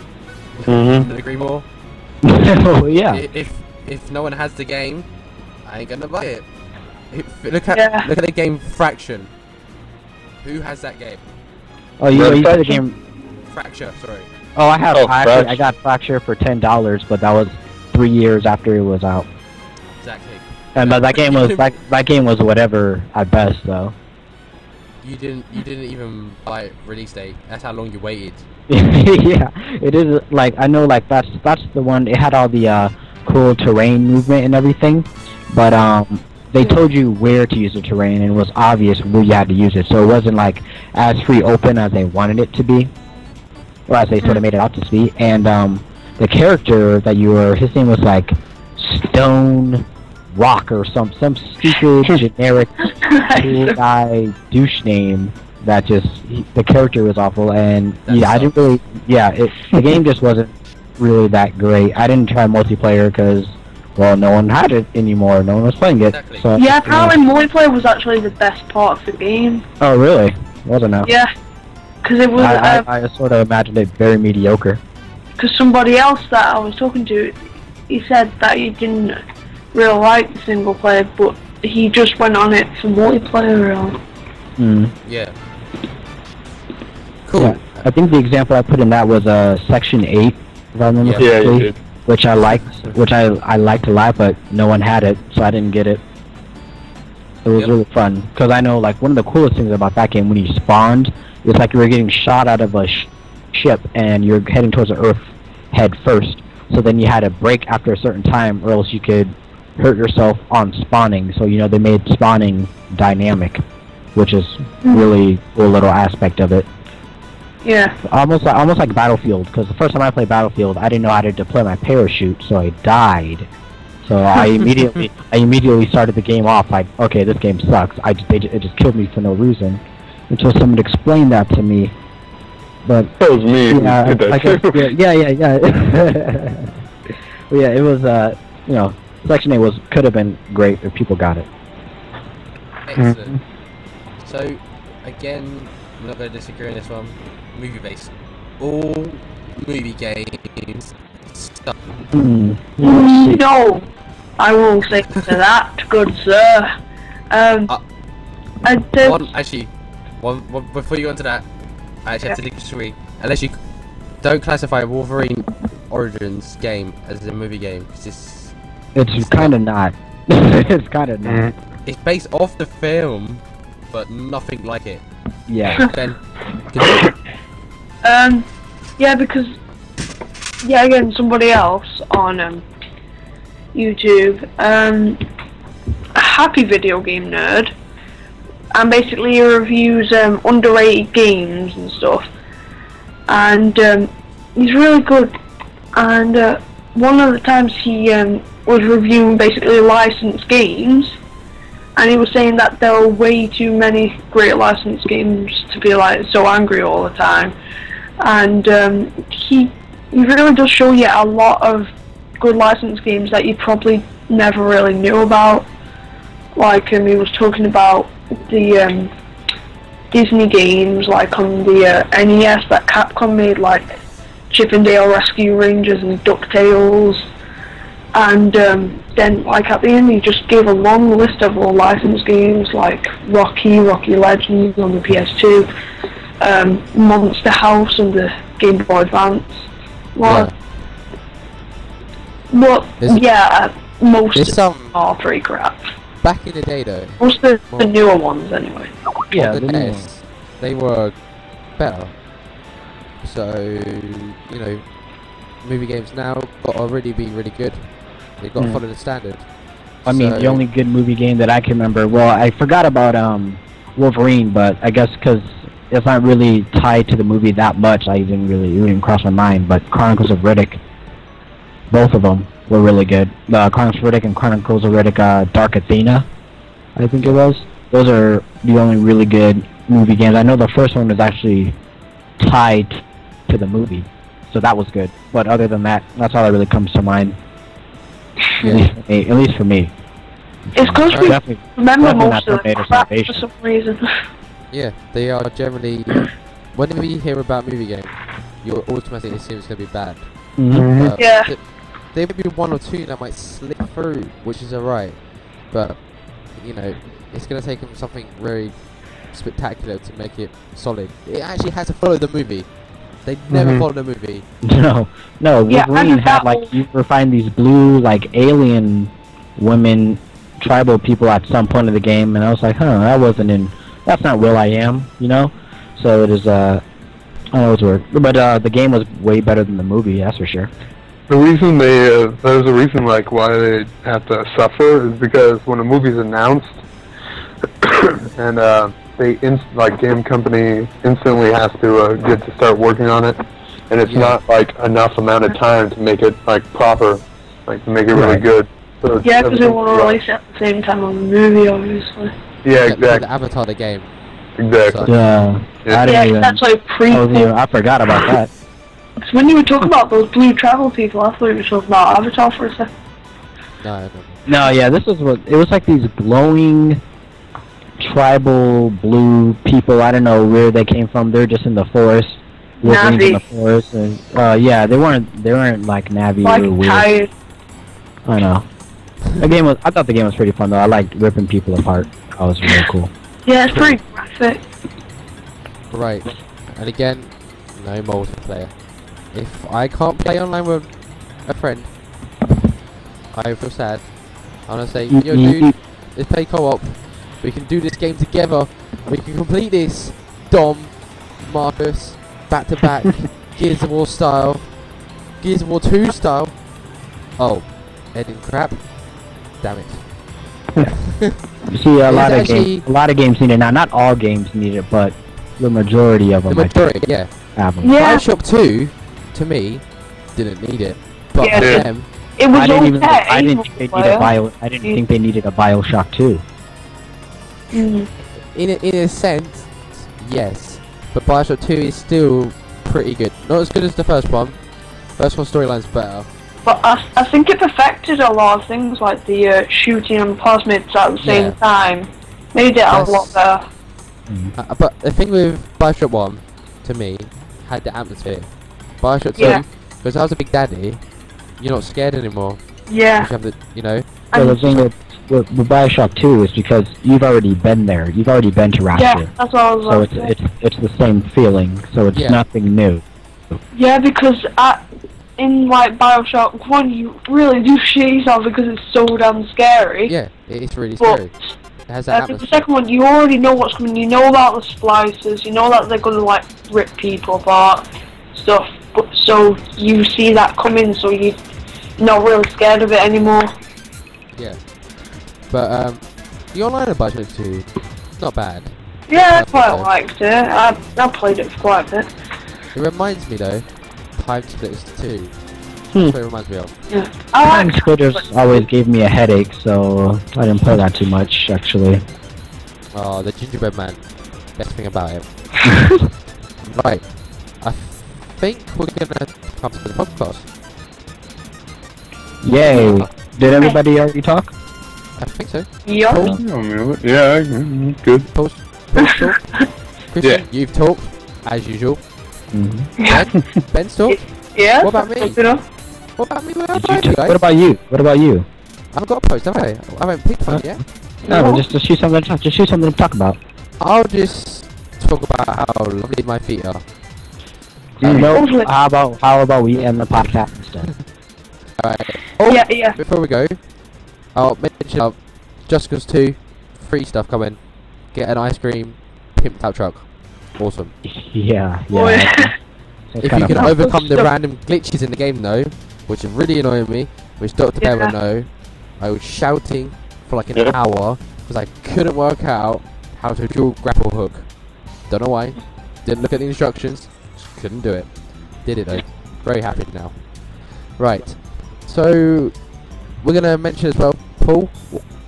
Mhm. Couldn't agree more. oh yeah. If if no one has the game, I ain't gonna buy it. If, look at Yeah. look at the game Fraction. Who has that game? Oh, you, Red you said the game. Fracture, sorry. Oh, I have. Oh, I, actually, I got Fracture for ten dollars, but that was three years after it was out. Exactly. And but that game was that, that game was whatever at best though. You didn't you didn't even buy it release date. That's how long you waited. yeah, it is like I know like that's that's the one. It had all the uh, cool terrain movement and everything, but um, they told you where to use the terrain and it was obvious where you had to use it. So it wasn't like as free open as they wanted it to be, or as they sort of made it out to be. And um, the character that you were, his name was like Stone Rock or some some stupid generic cool guy douche name that just he, the character was awful and That yeah I didn't really yeah it, the game just wasn't really that great. I didn't try multiplayer because well no one had it anymore. No one was playing it. Exactly. So, yeah, apparently multiplayer was actually the best part of the game. Oh really? Wasn't it? Yeah, because it was I, uh, I, I sort of imagined it very mediocre. because somebody else that I was talking to, he said that he didn't really like the single player, but he just went on it for multiplayer. Really. Mm. Yeah. Cool. Yeah. I think the example I put in that was uh, Section 8, if I remember Yeah. Yeah, correctly, you did. which I liked, which I, I liked a lot, but no one had it, so I didn't get it. It was Yep. really fun, because I know, like, one of the coolest things about that game, when you spawned, it's like you were getting shot out of a sh- ship, and you're heading towards the Earth head first, so then you had to break after a certain time, or else you could hurt yourself on spawning, so, you know, they made spawning dynamic, which is really cool little aspect of it Yeah. almost like, almost like Battlefield because the first time I played Battlefield, I didn't know how to deploy my parachute, so I died. So I immediately I immediately started the game off like, okay, this game sucks. I just, they, it just killed me for no reason until someone explained that to me. But That was me yeah, did that I guess, yeah, yeah, yeah, yeah. Yeah, it was uh, you know, Section 8 was could have been great if people got it. Excellent. So, again, I'm not going to disagree on this one. Movie based. All movie games stuff. Mm. No, I will say to that, good sir. Um, Uh, I did. One, actually, one, one before you go into that, I actually have to disagree. Unless you don't classify Wolverine Origins game as a movie game, because it's, It's kind of not. it's kind of not. it's based off the film, but nothing like it. Yeah. Ben. Um, yeah, because yeah, again, somebody else on um, YouTube, um, a happy video game nerd, and basically he reviews um, underrated games and stuff, and um, he's really good. And uh, one of the times he um, was reviewing basically licensed games, and he was saying that there are way too many great licensed games to be like so angry all the time and um, he he really does show you a lot of good licensed games that you probably never really knew about. Like um, he was talking about the um, Disney games, like on the uh, NES that Capcom made, like Chip 'n Dale Rescue Rangers and Ducktales. And um, then, like at the end, he just gave a long list of all licensed games, like Rocky, Rocky Legends on the PS2, um, Monster House on the Game Boy Advance. Well, but There's- yeah, most There's some are pretty crap. back in the day though. Most of the Well- newer ones, anyway. Yeah, on the the new NES, they were better. So you know, movie games now got to really be really good. They've got to Mm. follow the standard. I mean, the only good movie game that I can remember. Well, I forgot about um Wolverine, but I guess because it's not really tied to the movie that much, I didn't really it didn't cross my mind. But Chronicles of Riddick, both of them were really good. The Chronicles of Riddick and Chronicles of Riddick uh, Dark Athena, I think it was. Those are the only really good movie games. I know the first one was actually tied to the movie, so that was good. But other than that, that's all that really comes to mind. At, least for me, at least for me. It's because we Definitely. remember most of the crap for some reason. Yeah, they are generally. When we hear about movie game, you automatically assume it's gonna be bad. Mhm. Yeah. th- there may be one or two that might slip through, which is alright. But you know, it's gonna take them something very spectacular to make it solid. It actually has to follow the movie. They never Mhm. follow the movie. No, no. Yeah, Wolverine and had like you were find these blue like alien women, tribal people at some point of the game, and I was like, huh, that wasn't in. That's not Will I Am, you know. So it is. Uh, I know it's weird, but uh, the game was way better than the movie. That's for sure. The reason they, uh, there's a reason like why they have to suffer is because when a movie's announced, and uh, they inst- like game company instantly has to uh, get to start working on it, and it's Yeah. not like enough amount of time to make it like proper, like to make it really Right. good. So Yeah, because they want to release it at the same time on the movie, obviously. right. Yeah, Yeah, the exactly. Avatar the game. Exactly. Yeah. Yeah. I didn't Yeah, even. that's like I, wasn't even- I forgot about that. Because when you were talking about those blue travel people, I thought you were talking about Avatar for a second. No, no. No, yeah, this was what it was like. These glowing tribal blue people. I don't know where they came from. They're just in the forest, living in the forest, and uh, yeah, they weren't. They weren't like Na'vi Like or weird. tired. I know. The game was. I thought the game was pretty fun though. I liked ripping people apart. That was really cool. Yeah, it's pretty graphic. Right. And again, no multiplayer. If I can't play online with a friend, I feel sad. I'm gonna say, yo dude, let's play co-op. We can do this game together. We can complete this. Dom, Marcus, back to back, Gears of War style, Gears of War 2 style. Oh, editing crap. Damn it. You see, a It's lot of games. A lot of games need it. Now, not all games need it, but the majority of The them I majority, think, yeah. have them. Yeah, Bioshock 2, to me, didn't need it. But Yeah. them, it was I didn't okay. even. I didn't think they needed multiplayer. bio. I didn't think they needed a Bioshock 2. Mm. in a, in a sense, yes. But Bioshock 2 is still pretty good. Not as good as the first one. First one storyline's better. But I, I think it perfected a lot of things like the uh, shooting and plasmids at the same Yeah. time. Made it Yes. a lot better. Uh, but the thing with Bioshock 1, to me, had the atmosphere. Bioshock 2, Yeah. because I was a big daddy, you're not scared anymore. You Yeah. have the, you know, Well, the thing with, with, with Bioshock 2 is because you've already been there. You've already been to Rapture. yeah, that's what I was So like. it's it's it's the same feeling. So it's Yeah. nothing new. Yeah, because at, in like Bioshock 1, you really do shit yourself because it's so damn scary. yeah, it's really But scary. It has that uh, the second one, you already know what's coming. You know about the splicers. You know that they're gonna like rip people apart, stuff. But so you see that coming, so you're not really scared of it anymore. Yeah. But, um, the online of Bioshock 2, not bad. Yeah, I quite okay. liked it. I I played it for quite a bit. It reminds me, though, Time Splitters 2. Hmm. That's what it reminds me of. Yeah, I Time like. Splitters always gave me a headache, so I didn't play that too much actually. Oh, the gingerbread man. Best thing about him. right. I think we're gonna come to the podcast. Yay! Did everybody already talk? I think so. Yeah. Cool. Oh, Yeah, mm, good. Post, post talk. Christian, you've talked as usual. Mm-hmm. Ben, Ben's talked. Yeah. What about me? You know? What about me? Where Did are you you guys? what about you? What about you? I haven't got a post, have I? I haven't picked one Huh? yet. No, No. just just shoot something. To talk, just shoot something to talk about. I'll just talk about how lovely my feet are. You know, how about how about we end the podcast instead? Alright. Oh, Yeah, yeah. before we go, I'll mention uh, Just Cause 2 free stuff coming. Get an ice cream pimped out truck. Awesome. Yeah, yeah. Boy. that's- that's If you can overcome the random glitches in the game though, which is really annoying me, which Dr. Bear Yeah. will know, I was shouting for like an Yeah. hour because I couldn't work out how to dual grapple hook. Don't know why. Didn't look at the instructions. Just couldn't do it. Did it though. Very happy now. Right. So we're gonna mention as well, Paul.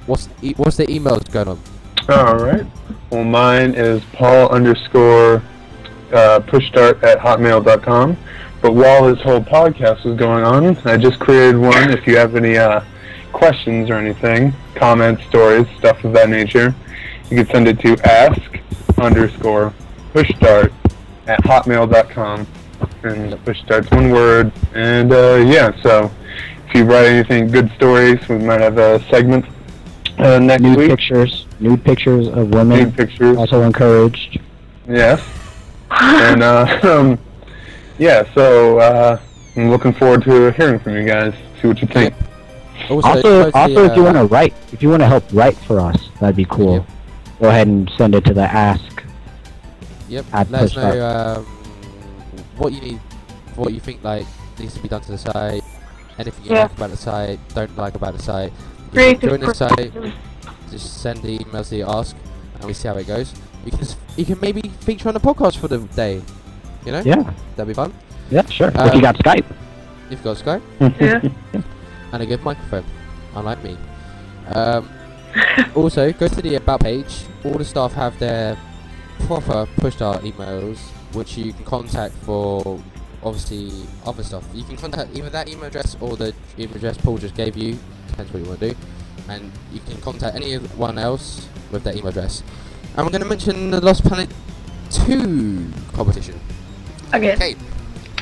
What's what's the emails going on? All right. Well, mine is Paul underscore uh, pushstart at hotmail.com. But while this whole podcast was going on, I just created one. If you have any uh, questions or anything, comments, stories, stuff of that nature, you can send it to ask underscore pushstart at hotmail.com. And pushstart's one word. And uh, yeah, so if you write anything, good stories, we might have a segment uh, next nude week. pictures, nude pictures of women, Nude pictures. also encouraged. Yes. And uh, um, yeah, so uh, I'm looking forward to hearing from you guys. See what you think. Also, Also, the, also, if you uh, want to write, if you want to help write for us, that'd be cool. Go ahead and send it to the ask. Yep. Add Let us know um, what you need, what you think like needs to be done to the site. Anything you Yeah. like about the site, don't like about the site. You Creative join the site, just send the emails that you ask, and we see how it goes. You can s- you can maybe feature on the podcast for the day. You know, Yeah, that'd be fun. yeah, sure. if Um, you got Skype. You've got Skype Yeah. and a good microphone. unlike me. Um, also, go to the about page. All the staff have their proper push start emails, which you can contact for obviously other stuff. You can contact either that email address or the email address Paul just gave you. Depends what you want to do. And you can contact anyone else with that email address. And we're going to mention the Lost Planet 2 competition. Again. Okay.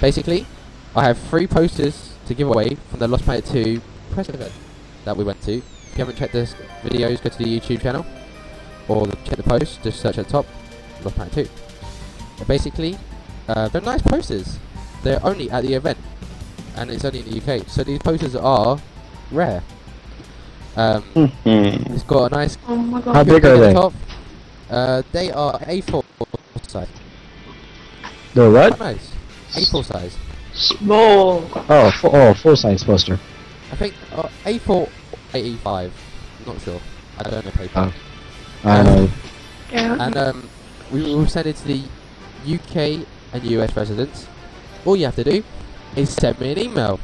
Basically, I have three posters to give away from the Lost Planet 2 press event that we went to. If you haven't checked the videos, go to the YouTube channel or check the post. Just search at the top, Lost Planet 2. And basically, uh, they're nice posters. They're only at the event, and it's only in the UK. So these posters are rare. Um, it's got a nice Oh my How big are at the they? top. Uh, they are A4 size. The what? Quite nice. A4 size. Small. Oh, fu- oh, full size poster. I think uh, A4, A5. Not sure. I don't know paper. Oh. I know. Yeah. And um, we will send it to the UK and US residents. All you have to do is send me an email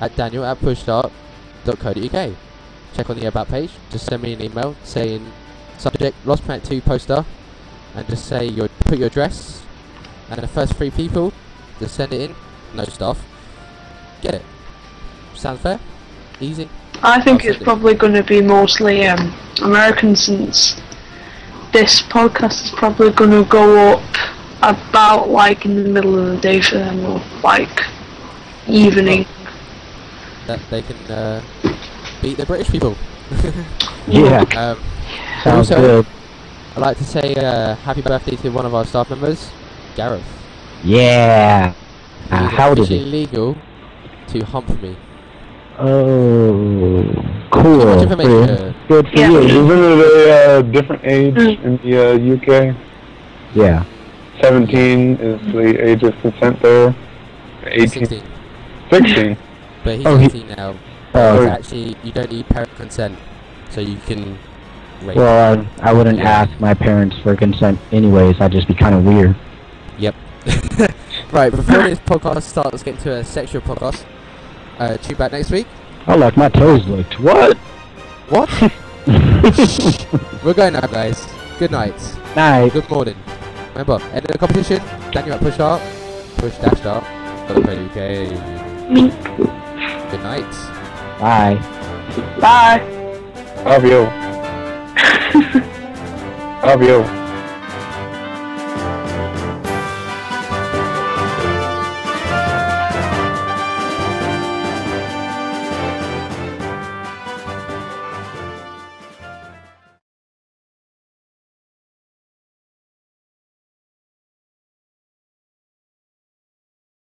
at daniel at pushstart.co.uk. Check on the about page. Just send me an email saying subject Lost Planet 2 poster, and just say your put your address, and the first three people just send it in. No stuff. Get it. Sounds fair? Easy. I think it's it. probably going to be mostly um, American since this podcast is probably going to go up about like in the middle of the day for them or like evening. That they can uh, beat the British people. Yeah, Um, sounds also- good. I'd like to say uh, happy birthday to one of our staff members, Gareth. Yeah. Uh, how old is officially he? legal to hump me. Oh, Too much cool. information. Good, good for Yeah. you. Isn't it a uh, different age Mm. in the uh, UK? Yeah. 17 is the age of consent there. He's 18, 16, 16. but he's Oh, he- 18 now. Oh, okay. actually, you don't need parent consent, so you can rape. Well, I, I wouldn't Yeah. ask my parents for consent anyways. I'd just be kind of weird. Yep. right, before this podcast starts, let's get into a sexual podcast. Uh, tune back next week. Oh, like my toes licked. What? What? We're going now, guys. Good night. Night. Good morning. Remember, end of the competition, Daniel at push up, push dash start, UK. Good night. Bye. Bye. Love you. Love you.